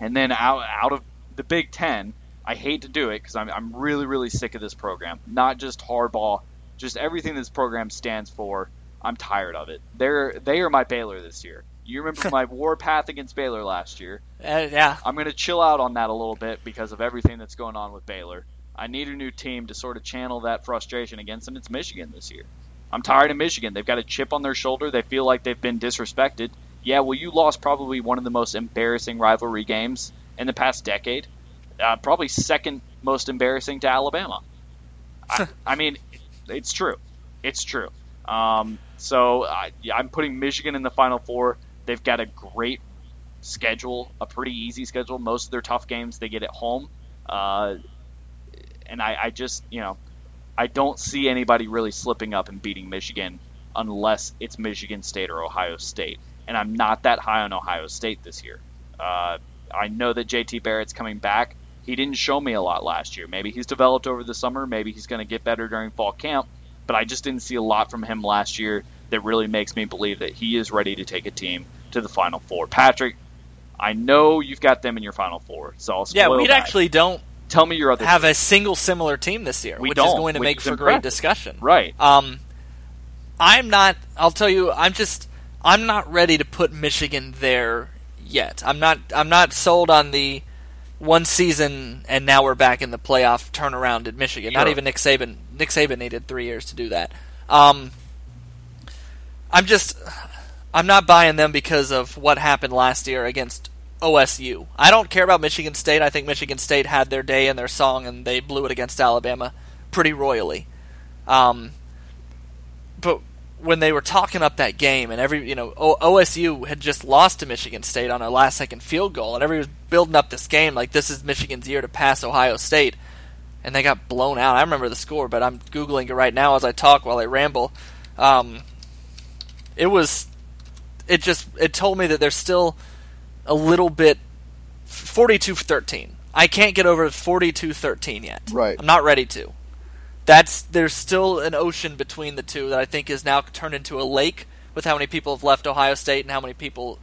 And then out out of the Big Ten, I hate to do it because I'm, I'm really, really sick of this program. Not just Harbaugh, just everything this program stands for. I'm tired of it. They're they are my Baylor this year. You remember my warpath against Baylor last year. Uh, yeah. I'm going to chill out on that a little bit because of everything that's going on with Baylor. I need a new team to sort of channel that frustration against, and it's Michigan this year. I'm tired of Michigan. They've got a chip on their shoulder. They feel like they've been disrespected. Yeah, well, you lost probably one of the most embarrassing rivalry games in the past decade. Uh, probably second most embarrassing to Alabama. I, I mean, it's true. It's true. Um, so I, I'm putting Michigan in the Final Four. They've got a great schedule, a pretty easy schedule. Most of their tough games they get at home. Uh, and I, I just, you know, I don't see anybody really slipping up and beating Michigan unless it's Michigan State or Ohio State. And I'm not that high on Ohio State this year. Uh, I know that JT Barrett's coming back. He didn't show me a lot last year. Maybe he's developed over the summer. Maybe he's going to get better during fall camp. But I just didn't see a lot from him last year that really makes me believe that he is ready to take a team to the Final Four. Patrick, I know you've got them in your Final Four, so I'll yeah, we actually don't tell me your other have team. a single similar team this year, We which is going to make for great discussion. right. Um, I'm not. I'll tell you. I'm just. I'm not ready to put Michigan there yet. I'm not. I'm not sold on the one season and now we're back in the playoff turnaround at Michigan. Not Sure. even Nick Saban. Nick Saban needed three years to do that. Um, I'm just. I'm not buying them because of what happened last year against OSU. I don't care about Michigan State. I think Michigan State had their day and their song, and they blew it against Alabama pretty royally. Um, but when they were talking up that game, and every you know OSU had just lost to Michigan State on a last second field goal, and everybody was building up this game like this is Michigan's year to pass Ohio State, and they got blown out. I remember the score, but I'm googling it right now as I talk while I ramble. Um, it was, it just it told me that there's still a little bit 42-13. I can't get over 42-13 yet. Right. I'm not ready to. That's there's still an ocean between the two that I think is now turned into a lake with how many people have left Ohio State and how many people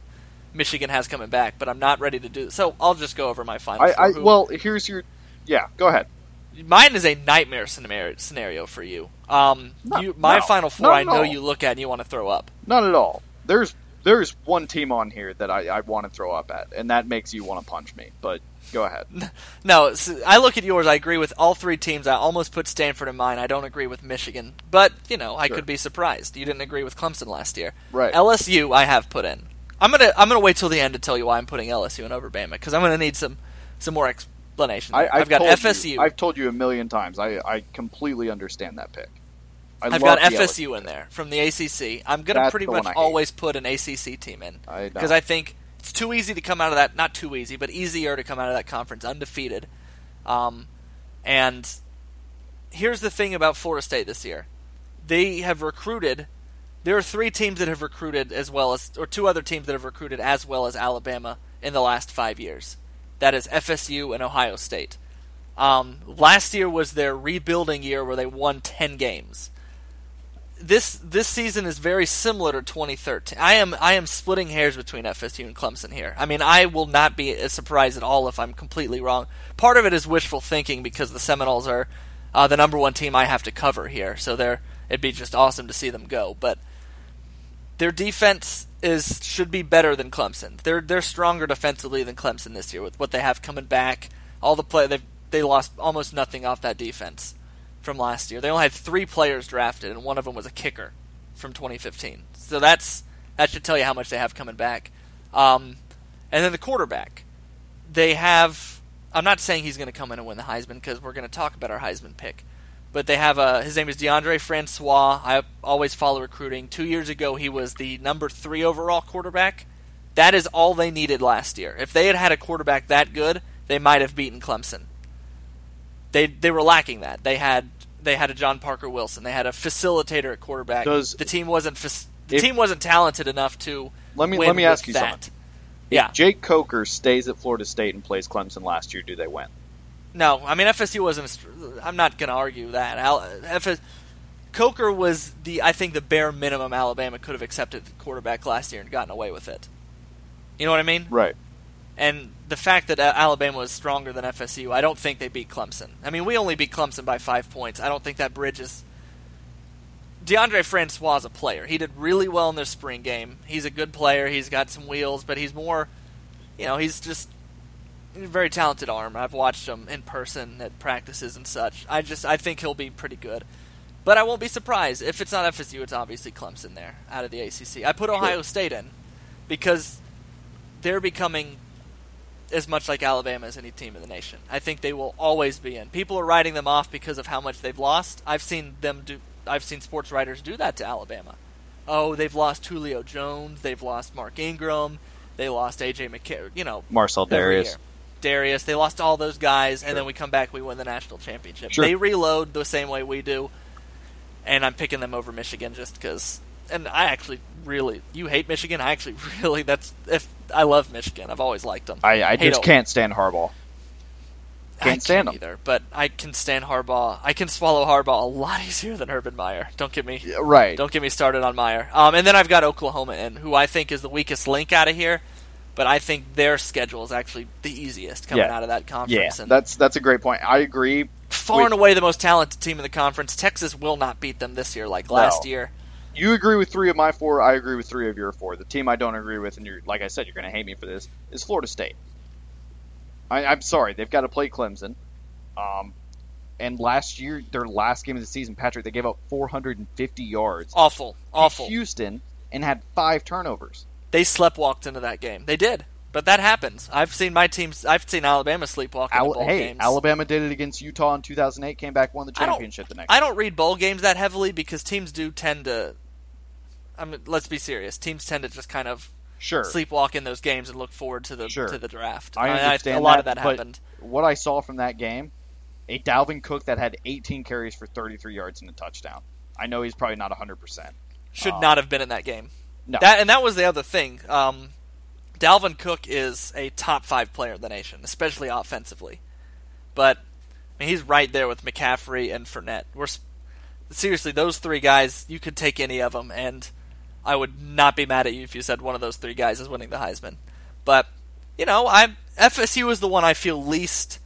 Michigan has coming back. But I'm not ready to do so. I'll just go over my final. I, I well, here's your. Yeah, go ahead. mine is a nightmare scenario scenario for you. Um, No, you, my no, final four, I know all. you look at and you want to throw up. Not at all. There's there's one team on here that I, I want to throw up at, and that makes you want to punch me. But go ahead. No, I look at yours. I agree with all three teams. I almost put Stanford in mine. I don't agree with Michigan, but you know I Sure. could be surprised. You didn't agree with Clemson last year. Right. LSU, I have put in. I'm gonna I'm gonna wait till the end to tell you why I'm putting LSU in over Bama because I'm gonna need some some more explanation. I, I've, I've got FSU. You, I've told you a million times. I, I completely understand that pick. I I've love got FSU in there from the ACC. I'm gonna pretty much I always put an ACC team in I because I think it's too easy to come out of that. Not too easy, but easier to come out of that conference undefeated. Um, and here's the thing about Florida State this year: they have recruited. There are three teams that have recruited as well as, or two other teams that have recruited as well as Alabama in the last five years. That is FSU and Ohio State. Um, last year was their rebuilding year where they won ten games this this season is very similar to 2013. I am I am splitting hairs between FSU and Clemson here. I mean, I will not be surprised at all if I'm completely wrong. Part of it is wishful thinking because the Seminoles are uh, the number one team I have to cover here, so they're it'd be just awesome to see them go. But their defense is should be better than Clemson. They're they're stronger defensively than Clemson this year with what they have coming back. All the play they they lost almost nothing off that defense from last year. They only had three players drafted, and one of them was a kicker from 2015. So that's that should tell you how much they have coming back. Um, and then the quarterback, they have. I'm not saying he's going to come in and win the Heisman because we're going to talk about our Heisman pick. But they have a. His name is Deondre Francois. I always follow recruiting. Two years ago, he was the number three overall quarterback. That is all they needed last year. If they had had a quarterback that good, they might have beaten Clemson they they were lacking that. They had they had a John Parker Wilson. They had a facilitator at quarterback. Does- the team wasn't the if- team wasn't talented enough to Let me win let me ask you that. something. Yeah, Jake Coker stays at Florida State and plays Clemson last year. Do they win? no, I mean FSU wasn't. I'm not going to argue that. Al, FS, Coker was the I think the bare minimum Alabama could have accepted quarterback last year and gotten away with it. You know what I mean? Right. And the fact that uh, Alabama was stronger than FSU, I don't think they beat Clemson. I mean, we only beat Clemson by five points. I don't think that bridges. Deondre Francois is a player. He did really well in their spring game. He's a good player. He's got some wheels, but he's more, you know, he's just a very talented arm. I've watched him in person at practices and such. I just I think he'll be pretty good. But I won't be surprised if it's not FSU. It's obviously Clemson there out of the ACC. I put Ohio State in because they're becoming as much like Alabama as any team in the nation. I think they will always be in. People are writing them off because of how much they've lost. I've seen them do. I've seen sports writers do that to Alabama. Oh, they've lost Julio Jones. They've lost Mark Ingram. They lost AJ McCarron. You know, Marcell Dareus. Dareus. They lost all those guys, sure. and then we come back, we win the national championship. Sure. They reload the same way we do, and I'm picking them over Michigan just because. And I actually really, you hate Michigan. I actually really, that's if I love Michigan. I've always liked them. I, I just can't stand Harbaugh. Can't stand can't either, but I can stand Harbaugh. I can swallow Harbaugh a lot easier than Urban Meyer. Don't get me right. Don't get me started on Meyer. Um, and then I've got Oklahoma in, who I think is the weakest link out of here but I think their schedule is actually the easiest coming yeah. out of that conference. Yeah, and that's that's a great point. I agree. Far and away the most talented team in the conference. Texas will not beat them this year like last no. year. You agree with three of my four. I agree with three of your four. The team I don't agree with, and you're like I said, you're going to hate me for this, is Florida State. I, am sorry, they've got to play Clemson. Um, and last year, their last game of the season, Patrick, they gave up 450 yards. Awful, awful. Houston and had five turnovers they sleptwalked into that game. They did. But that happens. I've seen my teams. I've seen Alabama sleepwalk into Al- bowl hey, games. Alabama did it against Utah in 2008. Came back, won the championship the next. I don't read bowl games that heavily because teams do tend to. I mean, let's be serious. Teams tend to just kind of sure sleepwalk in those games and look forward to the sure. to the draft. I understand I, a lot that, of that happened. What I saw from that game, a Dalvin Cook that had 18 carries for 33 yards and a touchdown. I know he's probably not 100. percent Should um, not have been in that game. No. That and that was the other thing. Um, Dalvin Cook is a top five player in the nation, especially offensively. But I mean, he's right there with McCaffrey and Fournette. We're seriously those three guys. You could take any of them, and I would not be mad at you if you said one of those three guys is winning the Heisman. But you know, I FSU is the one I feel least.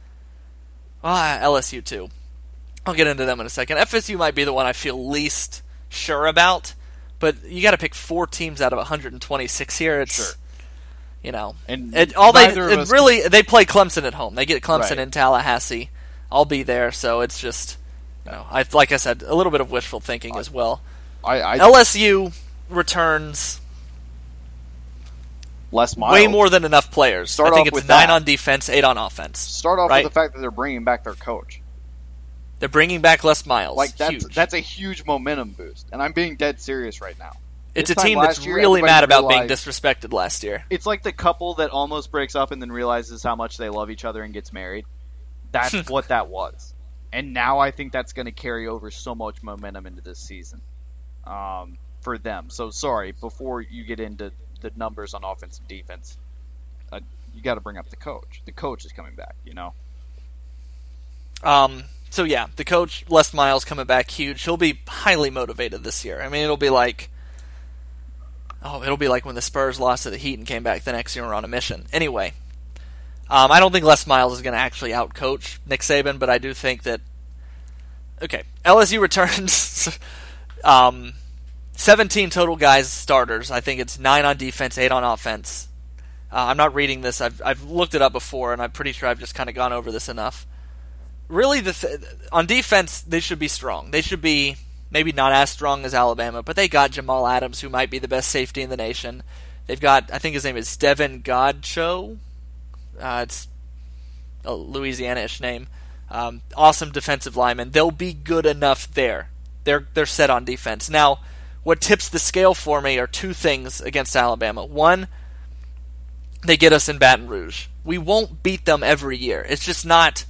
Ah, LSU too. I'll get into them in a second. FSU might be the one I feel least sure about, but you got to pick four teams out of 126 here. It's sure you know, and it, all they it really can... they play Clemson at home. They get Clemson right. in Tallahassee. I'll be there, so it's just you know, I like I said, a little bit of wishful thinking I, as well. I, I, LSU returns Les Miles. way more than enough players. Start I think it's nine that. on defense, eight on offense. Start off right? with the fact that they're bringing back their coach. They're bringing back Les Miles. Like that's huge. that's a huge momentum boost, and I'm being dead serious right now. It's a team that's year, really mad about being disrespected last year. It's like the couple that almost breaks up and then realizes how much they love each other and gets married. That's what that was. And now I think that's going to carry over so much momentum into this season um, for them. So sorry, before you get into the numbers on offense and defense, uh, you got to bring up the coach. The coach is coming back, you know. Um. So yeah, the coach Les Miles coming back huge. He'll be highly motivated this year. I mean, it'll be like Oh, it'll be like when the Spurs lost to the Heat and came back the next year on a mission. Anyway, um, I don't think Les Miles is going to actually outcoach Nick Saban, but I do think that. Okay, LSU returns um, 17 total guys starters. I think it's nine on defense, eight on offense. Uh, I'm not reading this. I've I've looked it up before, and I'm pretty sure I've just kind of gone over this enough. Really, the th- on defense, they should be strong. They should be maybe not as strong as Alabama, but they got Jamal Adams, who might be the best safety in the nation. They've got, I think his name is Devin Godchaux. Uh, it's a Louisiana-ish name. Um, awesome defensive lineman. They'll be good enough there. They're they're set on defense. Now, what tips the scale for me are two things against Alabama. One, they get us in Baton Rouge. We won't beat them every year. It's just not.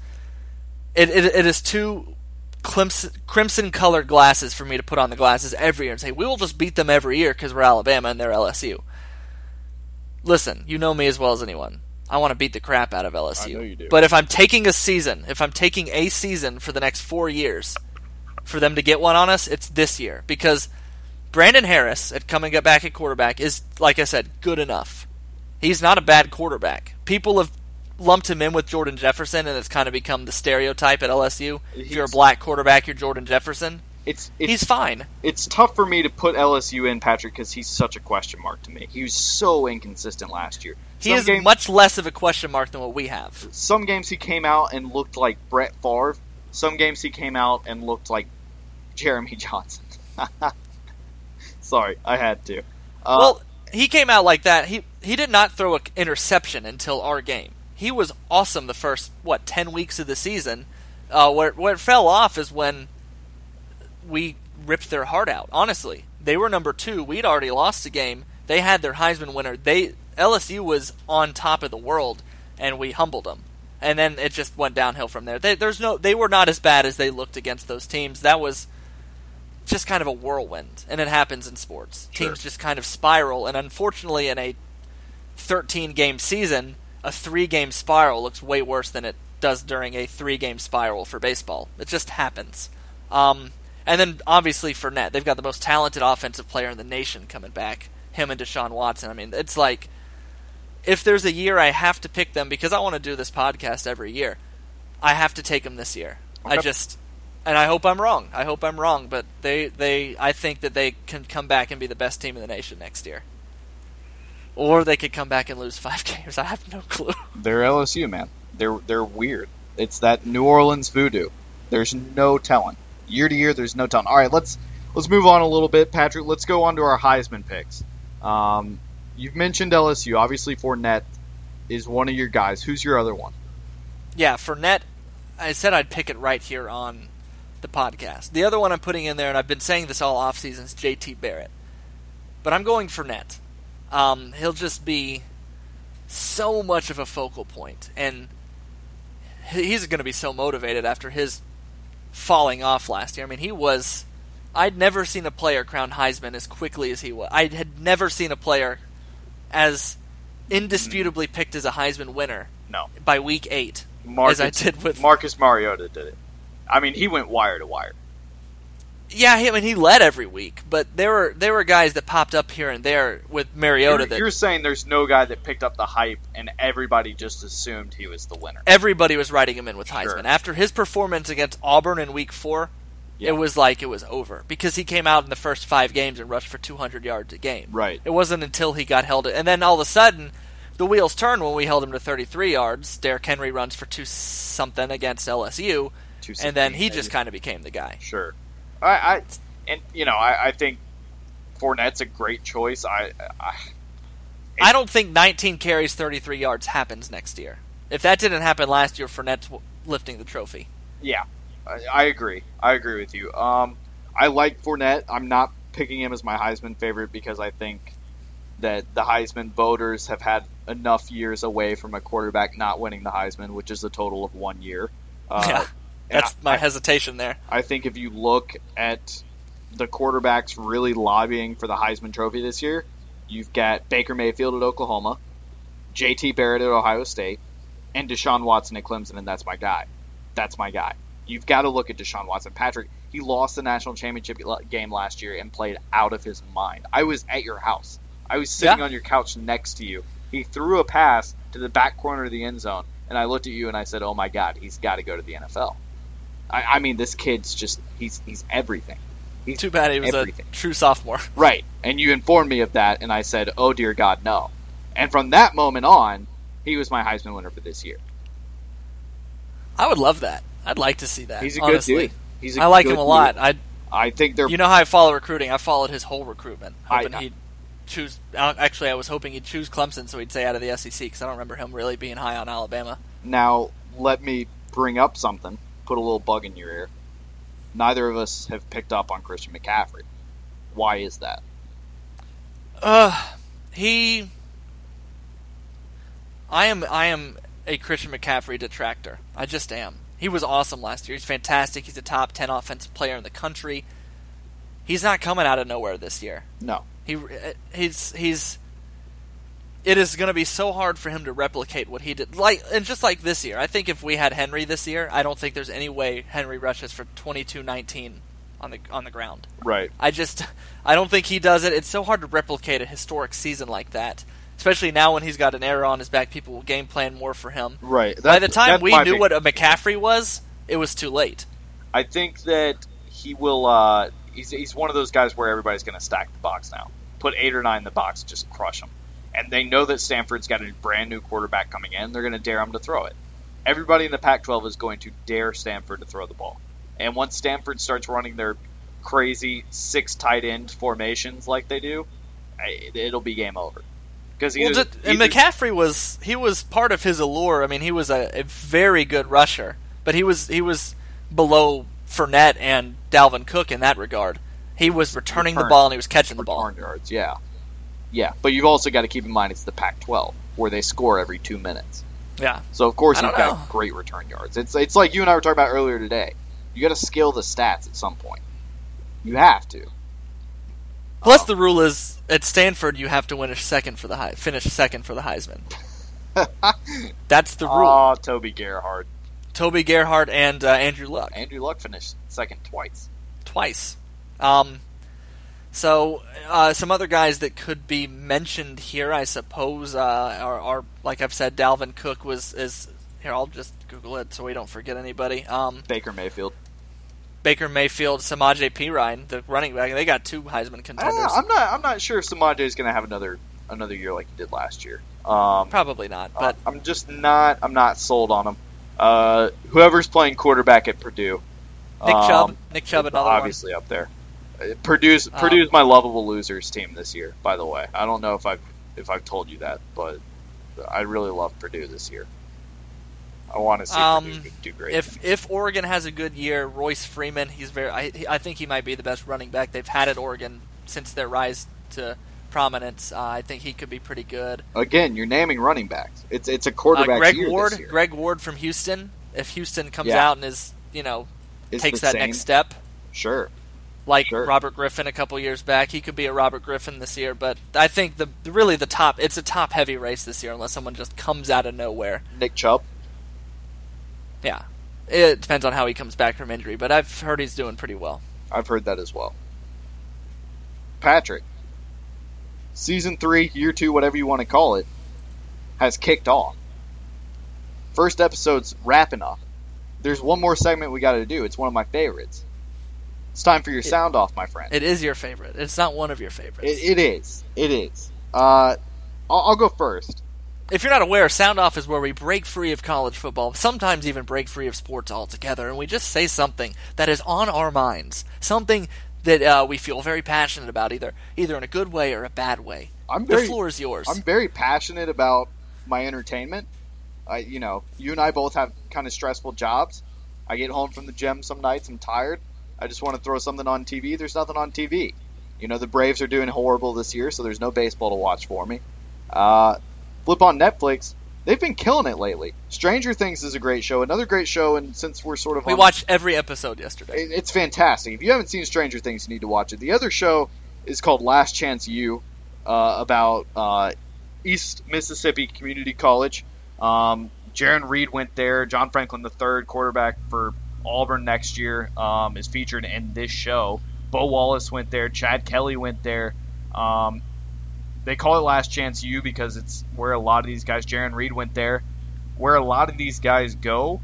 It, it, it is too crimson colored glasses for me to put on the glasses every year and say we will just beat them every year because we're Alabama and they're LSU. Listen, you know me as well as anyone. I want to beat the crap out of LSU. But if I'm taking a season, if I'm taking a season for the next four years for them to get one on us, it's this year because Brandon Harris at coming back at quarterback is, like I said, good enough. He's not a bad quarterback, people have lumped him in with Jordan Jefferson, and it's kind of become the stereotype at LSU. If you're a black quarterback, you're Jordan Jefferson. It's it's He's fine. it's tough for me to put LSU in Patrick because he's such a question mark to me. He was so inconsistent last year. He Some is games- much less of a question mark than what we have. some games he came out and looked like Brett Favre. Some games he came out and looked like Jeremy Johnson. Sorry, I had to. Uh, well, he came out like that. He he did not throw an interception until our game. He was awesome the first what ten weeks of the season. Uh, where where it fell off is when we ripped their heart out. Honestly, they were number two. We'd already lost the game. They had their Heisman winner. They LSU was on top of the world, and we humbled them. And then it just went downhill from there. They, there's no, they were not as bad as they looked against those teams. That was just kind of a whirlwind, and it happens in sports. Sure. Teams just kind of spiral, and unfortunately, in a 13 game season, a three game spiral looks way worse than it does during a three game spiral for baseball. It just happens. Um, and then obviously Fournette, they've got the most talented offensive player in the nation coming back. Him and Deshaun Watson. I mean, it's like if there's a year I have to pick them because I want to do this podcast every year, I have to take them this year. I just and I hope I'm wrong. I hope I'm wrong, but they they I think that they can come back and be the best team in the nation next year. Or they could come back and lose 5 games. I have no clue. they're LSU, man. They're they're weird. It's that New Orleans voodoo. There's no telling. Year to year, there's no telling. All right, let's let's move on a little bit, Patrick. Let's go on to our Heisman picks. Um, you've mentioned LSU. Obviously, Fournette is one of your guys. Who's your other one? Yeah, Fournette, I said I'd pick it right here on the podcast. The other one I'm putting in there, and I've been saying this all offseason, is JT Barrett. But I'm going Fournette. Um, he'll just be so much of a focal point, and he's going to be so motivated after his falling off last year. I mean, he was. I'd never seen a player crown Heisman as quickly as he was. I had never seen a player as indisputably picked as a Heisman winner No, by week eight Marcus, as I did with Marcus Mariota did it. I mean, he went wire to wire. Yeah, he- I mean he led every week, but there were there were guys that popped up here and there with Mariota You're, that you're saying there's no guy that picked up the hype and everybody just assumed he was the winner. everybody was writing him in with Heisman. Sure. After his performance against Auburn in week 4, Yeah. it was like it was over because he came out in the first 5 games and rushed for 200 yards a game. Right. It wasn't until he got held and then all of a sudden the wheels turned when we held him to 33 yards. Derrick Henry runs for 2 something against LSU and then he 216, just kind of became the guy. Sure. I, I and you know I, I think Fournette's a great choice. I, I I don't think 19 carries, 33 yards happens next year. If that didn't happen last year, Fournette's lifting the trophy. yeah, I, I agree. I agree with you. Um, I like Fournette. I'm not picking him as my Heisman favorite because I think that the Heisman voters have had enough years away from a quarterback not winning the Heisman, which is a total of one year. Uh, yeah, that's I- my hesitation there. I think if you look at the quarterbacks really lobbying for the Heisman Trophy this year, you've got Baker Mayfield at Oklahoma, JT Barrett at Ohio State, and Deshaun Watson at Clemson, and that's my guy. That's my guy. You've got to look at Deshaun Watson. Patrick, he lost the national championship game last year and played out of his mind. I was at your house. I was sitting Yeah. on your couch next to you. He threw a pass to the back corner of the end zone, and I looked at you and I said, "Oh my God, he's got to go to the NFL." I, I mean, this kid's just—he's he's everything. He's Too bad he was everything. a true sophomore. Right. And you informed me of that, and I said, "Oh dear God, no." And from that moment on, he was my Heisman winner for this year. I would love that. I'd like to see that. He's a honestly. good dude. He's a I like him a lot. I, I think they're you know how I follow recruiting. I followed his whole recruitment, I- he'd choose. Actually, I was hoping he'd choose Clemson, so he'd stay out of the SEC because I don't remember him really being high on Alabama. now. Let me bring up something. Put a little bug in your ear. Neither of us have picked up on Christian McCaffrey. Why is that? Uh, he. I am. I am a Christian McCaffrey detractor. I just am. He was awesome last year. He's fantastic. He's a top ten offensive player in the country. He's not coming out of nowhere this year. No. He he's he's. It is going to be so hard for him to replicate what he did. Like and just like this year, I think if we had Henry this year, I don't think there's any way Henry rushes for 22-19 on the on the ground. Right. I just I don't think he does it. It's so hard to replicate a historic season like that. especially now when he's got an error on his back. People will game plan more for him. Right. By the time we knew big- what a McCaffrey was, it was too late. I think that he will. Uh, he's he's one of those guys where everybody's going to stack the box now. Put eight or nine in the box, just crush them. And they know that Stanford's got a brand new quarterback coming in. They're going to dare him to throw it. Everybody in the Pac-12 is going to dare Stanford to throw the ball. And once Stanford starts running their crazy six tight end formations like they do, it'll be game over. Because Well, just, and McCaffrey was he was part of his allure. I mean, he was a, a very good rusher, but he was he was below Fournette and Dalvin Cook in that regard. He was returning the ball and he was catching the ball. return yards, yeah, yeah. But you've also got to keep in mind it's the Pac-12 where they score every two minutes. Yeah, So of course you've got great return yards. It's it's like you and I were talking about earlier today. You got to scale the stats at some point. You have to. Plus, the rule is at Stanford you have to win a second for the Hei- finish second for the Heisman. That's the rule. Oh, Toby Gerhart, Toby Gerhart and uh, Andrew Luck Andrew Luck finished second twice. twice. Um, so uh, some other guys that could be mentioned here, I suppose, uh, are, are like I've said, Dalvin Cook was is here. I'll just Google it so we don't forget anybody. Um, Baker Mayfield. Baker Mayfield, Samaje Perine, the running back. They got two Heisman don't know, contenders. I'm not I'm not sure if Samaje is going to have another another year like he did last year. Um, Probably not, but I'm just not I'm not sold on him. Uh, whoever's playing quarterback at Purdue, Nick um, Chubb, Nick Chubb, another one. obviously up there. Uh, Purdue's Um, Purdue's my lovable losers team this year. By the way, I don't know if I've if I've told you that, but I really love Purdue this year. I want to see Um, Purdue do great. If if Oregon has a good year, Royce Freeman, he's very. I, I think he might be the best running back they've had at Oregon since their rise to prominence. Uh, I think he could be pretty good. Again, you're naming running backs. It's it's a Uh, quarterback Greg year Ward. Greg Ward from Houston. If Houston comes Yeah. out and is you know Is takes that same. next step, Sure. Like Sure. Robert Griffin a couple years back, he could be a Robert Griffin this year. But I think the really the top. It's a top heavy race this year, unless someone just comes out of nowhere. Nick Chubb. Yeah, it depends on how he comes back from injury, but I've heard he's doing pretty well. I've heard that as well. Patrick, season three, year two, whatever you want to call it, has kicked off. First episode's wrapping up. There's one more segment we got to do. It's one of my favorites. It's time for your sound off, my friend. It is your favorite. It's not one of your favorites. It, it is. It is. Uh, I'll, I'll go first. if you're not aware, Sound Off is where we break free of college football, sometimes even break free of sports altogether, and we just say something that is on our minds, something that uh, we feel very passionate about, either either in a good way or a bad way. I'm The floor is yours. I'm very passionate about my entertainment. I, you know, you and I both have kind of stressful jobs. I get home from the gym some nights, I'm tired. I just want to throw something on TV. There's nothing on TV. You know, the Braves are doing horrible this year, so there's no baseball to watch for me. Uh, flip on Netflix. They've been killing it lately. Stranger Things is a great show. Another great show, and since we're sort of we on- watched every episode yesterday. it- it's fantastic. If you haven't seen Stranger Things, you need to watch it. The other show is called Last Chance U, uh, about uh, East Mississippi Community College. Um, Jarran Reed went there. John Franklin III, quarterback for Auburn next year, um, is featured in this show. Bo Wallace went there. Chad Kelly went there. Um, they call it Last Chance U because it's where a lot of these guys. Jarran Reed went there. Where a lot of these guys go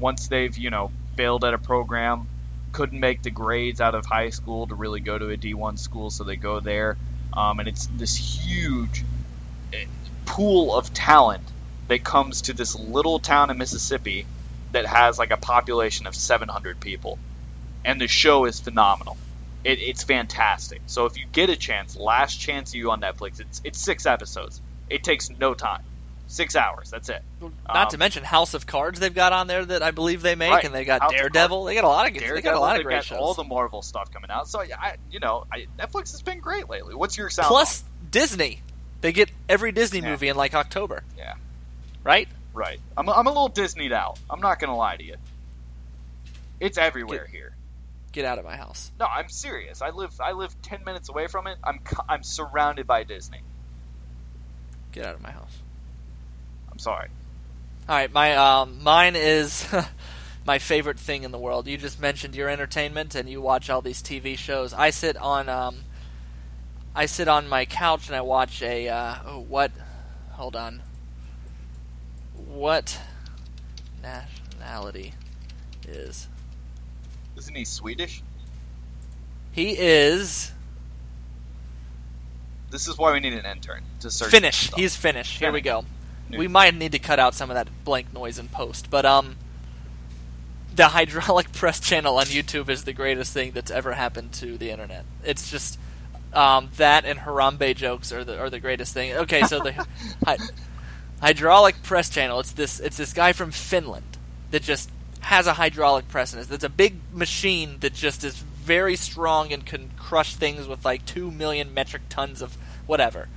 once they've you know failed at a program, couldn't make the grades out of high school to really go to a D1 school, so they go there. Um, and it's this huge eh, pool of talent that comes to this little town in Mississippi that has like a population of 700 people. And the show is phenomenal. It, it's fantastic. So if you get a chance, Last Chance U on Netflix, it's it's six episodes. It takes no time, six hours. That's it. Not um, to mention House of Cards they've got on there that I believe they make, Right. and they got House Daredevil. They got a lot of Daredevil, they got a lot of great got shows. all the Marvel stuff coming out. So I, you know, I, Netflix has been great lately. What's your sound? Plus Disney, they get every Disney Yeah. movie in like October, Yeah. right? Right. I'm a, I'm a little Disneyed out. I'm not gonna lie to you. It's everywhere here. Get out of my house. No, I'm serious. I live I live ten minutes away from it. I'm I'm surrounded by Disney. Get out of my house. I'm sorry. All right, my um, mine is my favorite thing in the world. You just mentioned your entertainment, and you watch all these TV shows. I sit on um, I sit on my couch and I watch a uh, oh, what hold on. What nationality is? Isn't he Swedish? He is This is why we need an intern to search. Finnish. stuff. He's Finnish. Here we go. New- We might need to cut out some of that blank noise in post, but um, the hydraulic press channel on YouTube is the greatest thing that's ever happened to the internet. It's just um, that and Harambe jokes are the are the greatest thing. Okay, so the hy- hydraulic press channel. It's this it's this guy from Finland that just has a hydraulic press and it's a big machine that just is very strong and can crush things with like two million metric tons of whatever.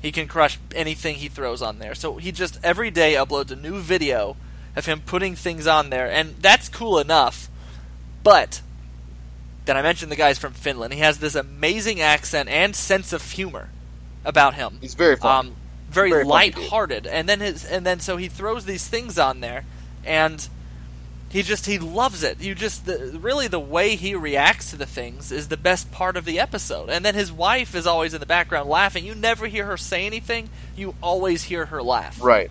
He can crush anything he throws on there. So he just every day uploads a new video of him putting things on there, and that's cool enough. But then I mentioned the guy's from Finland. He has this amazing accent and sense of humor about him. He's very funny. Um, very, Very light-hearted, and then his and then so he throws these things on there, and he just he loves it. You just the, really the way he reacts to the things is the best part of the episode. And then his wife is always in the background laughing. You never hear her say anything. You always hear her laugh. right.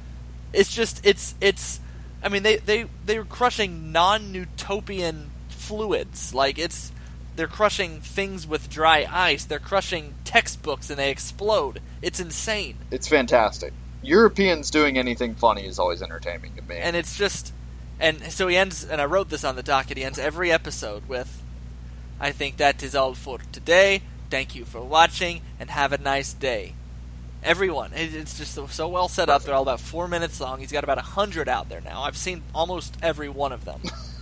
It's just it's it's. I mean they they they're crushing non-Newtonian fluids like it's. They're crushing things with dry ice. They're crushing textbooks and they explode. It's insane. It's fantastic. Europeans doing anything funny is always entertaining to me. and it's just and so he ends and i wrote this on the docket he ends every episode with i think that is all for today thank you for watching and have a nice day everyone it's just so, so well set up they're all about four minutes long he's got about a hundred out there now i've seen almost every one of them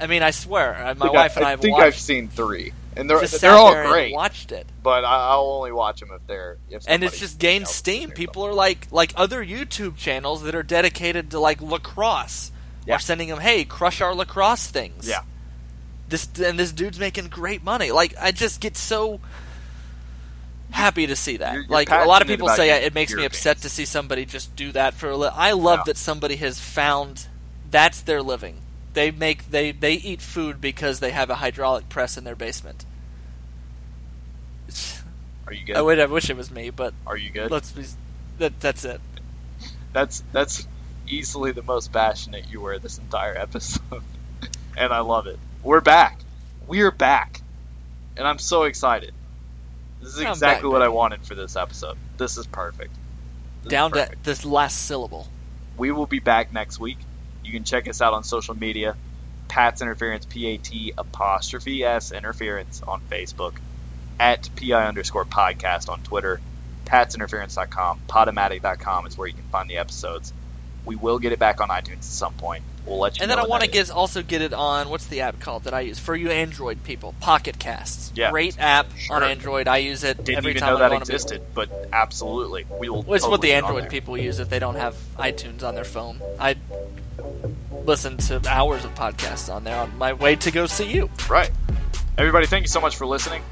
i mean i swear uh, my I wife I, and i I think watched I've seen three, and they're just they're all great. watched it But I, I'll only watch them if they're if and it's just gained steam. People are like like other YouTube channels that are dedicated to like lacrosse Yeah. are sending them, hey, crush our lacrosse things. Yeah. This and this dude's making great money. Like I just get so happy to see that. You're- you're like a lot of people say, your- it makes me upset games. to see somebody just do that for a li- I love Yeah. that somebody has found that's their living. They make they they eat food because they have a hydraulic press in their basement. Are you good? I would I wish it was me, but Are you good? let's be that that's it. That's that's easily the most passionate you were this entire episode, and I love it. We're back. We are back, and I'm so excited. This is I'm exactly back, what I wanted for this episode. This is perfect. This is Down to this last syllable. We will be back next week. You can check us out on social media. Pat's Interference, P A T apostrophe S Interference on Facebook, at PI underscore podcast on Twitter, patsinterference.com, podomatic.com is where you can find the episodes. We will get it back on iTunes at some point. We'll let you And then I want to get also get it on what's the app called that I use for you Android people? Pocket Casts. Yeah. Great app on Android. I use it Didn't every even time know I that want to be- existed, but absolutely. We will. Well, it's what the Android people use if they don't have iTunes on their phone. I listen to hours of podcasts on there on my way to go see you. Right. Everybody, thank you so much for listening.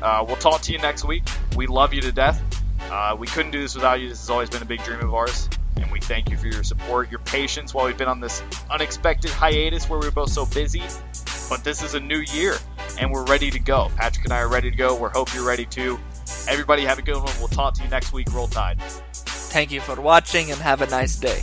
Uh, we'll talk to you next week. We love you to death. Uh, we couldn't do this without you. This has always been a big dream of ours. And we thank you for your support, your patience while we've been on this unexpected hiatus where we were both so busy. But this is a new year, and we're ready to go. Patrick and I are ready to go. We hope you're ready too. Everybody, have a good one. We'll talk to you next week. Roll Tide. Thank you for watching and have a nice day.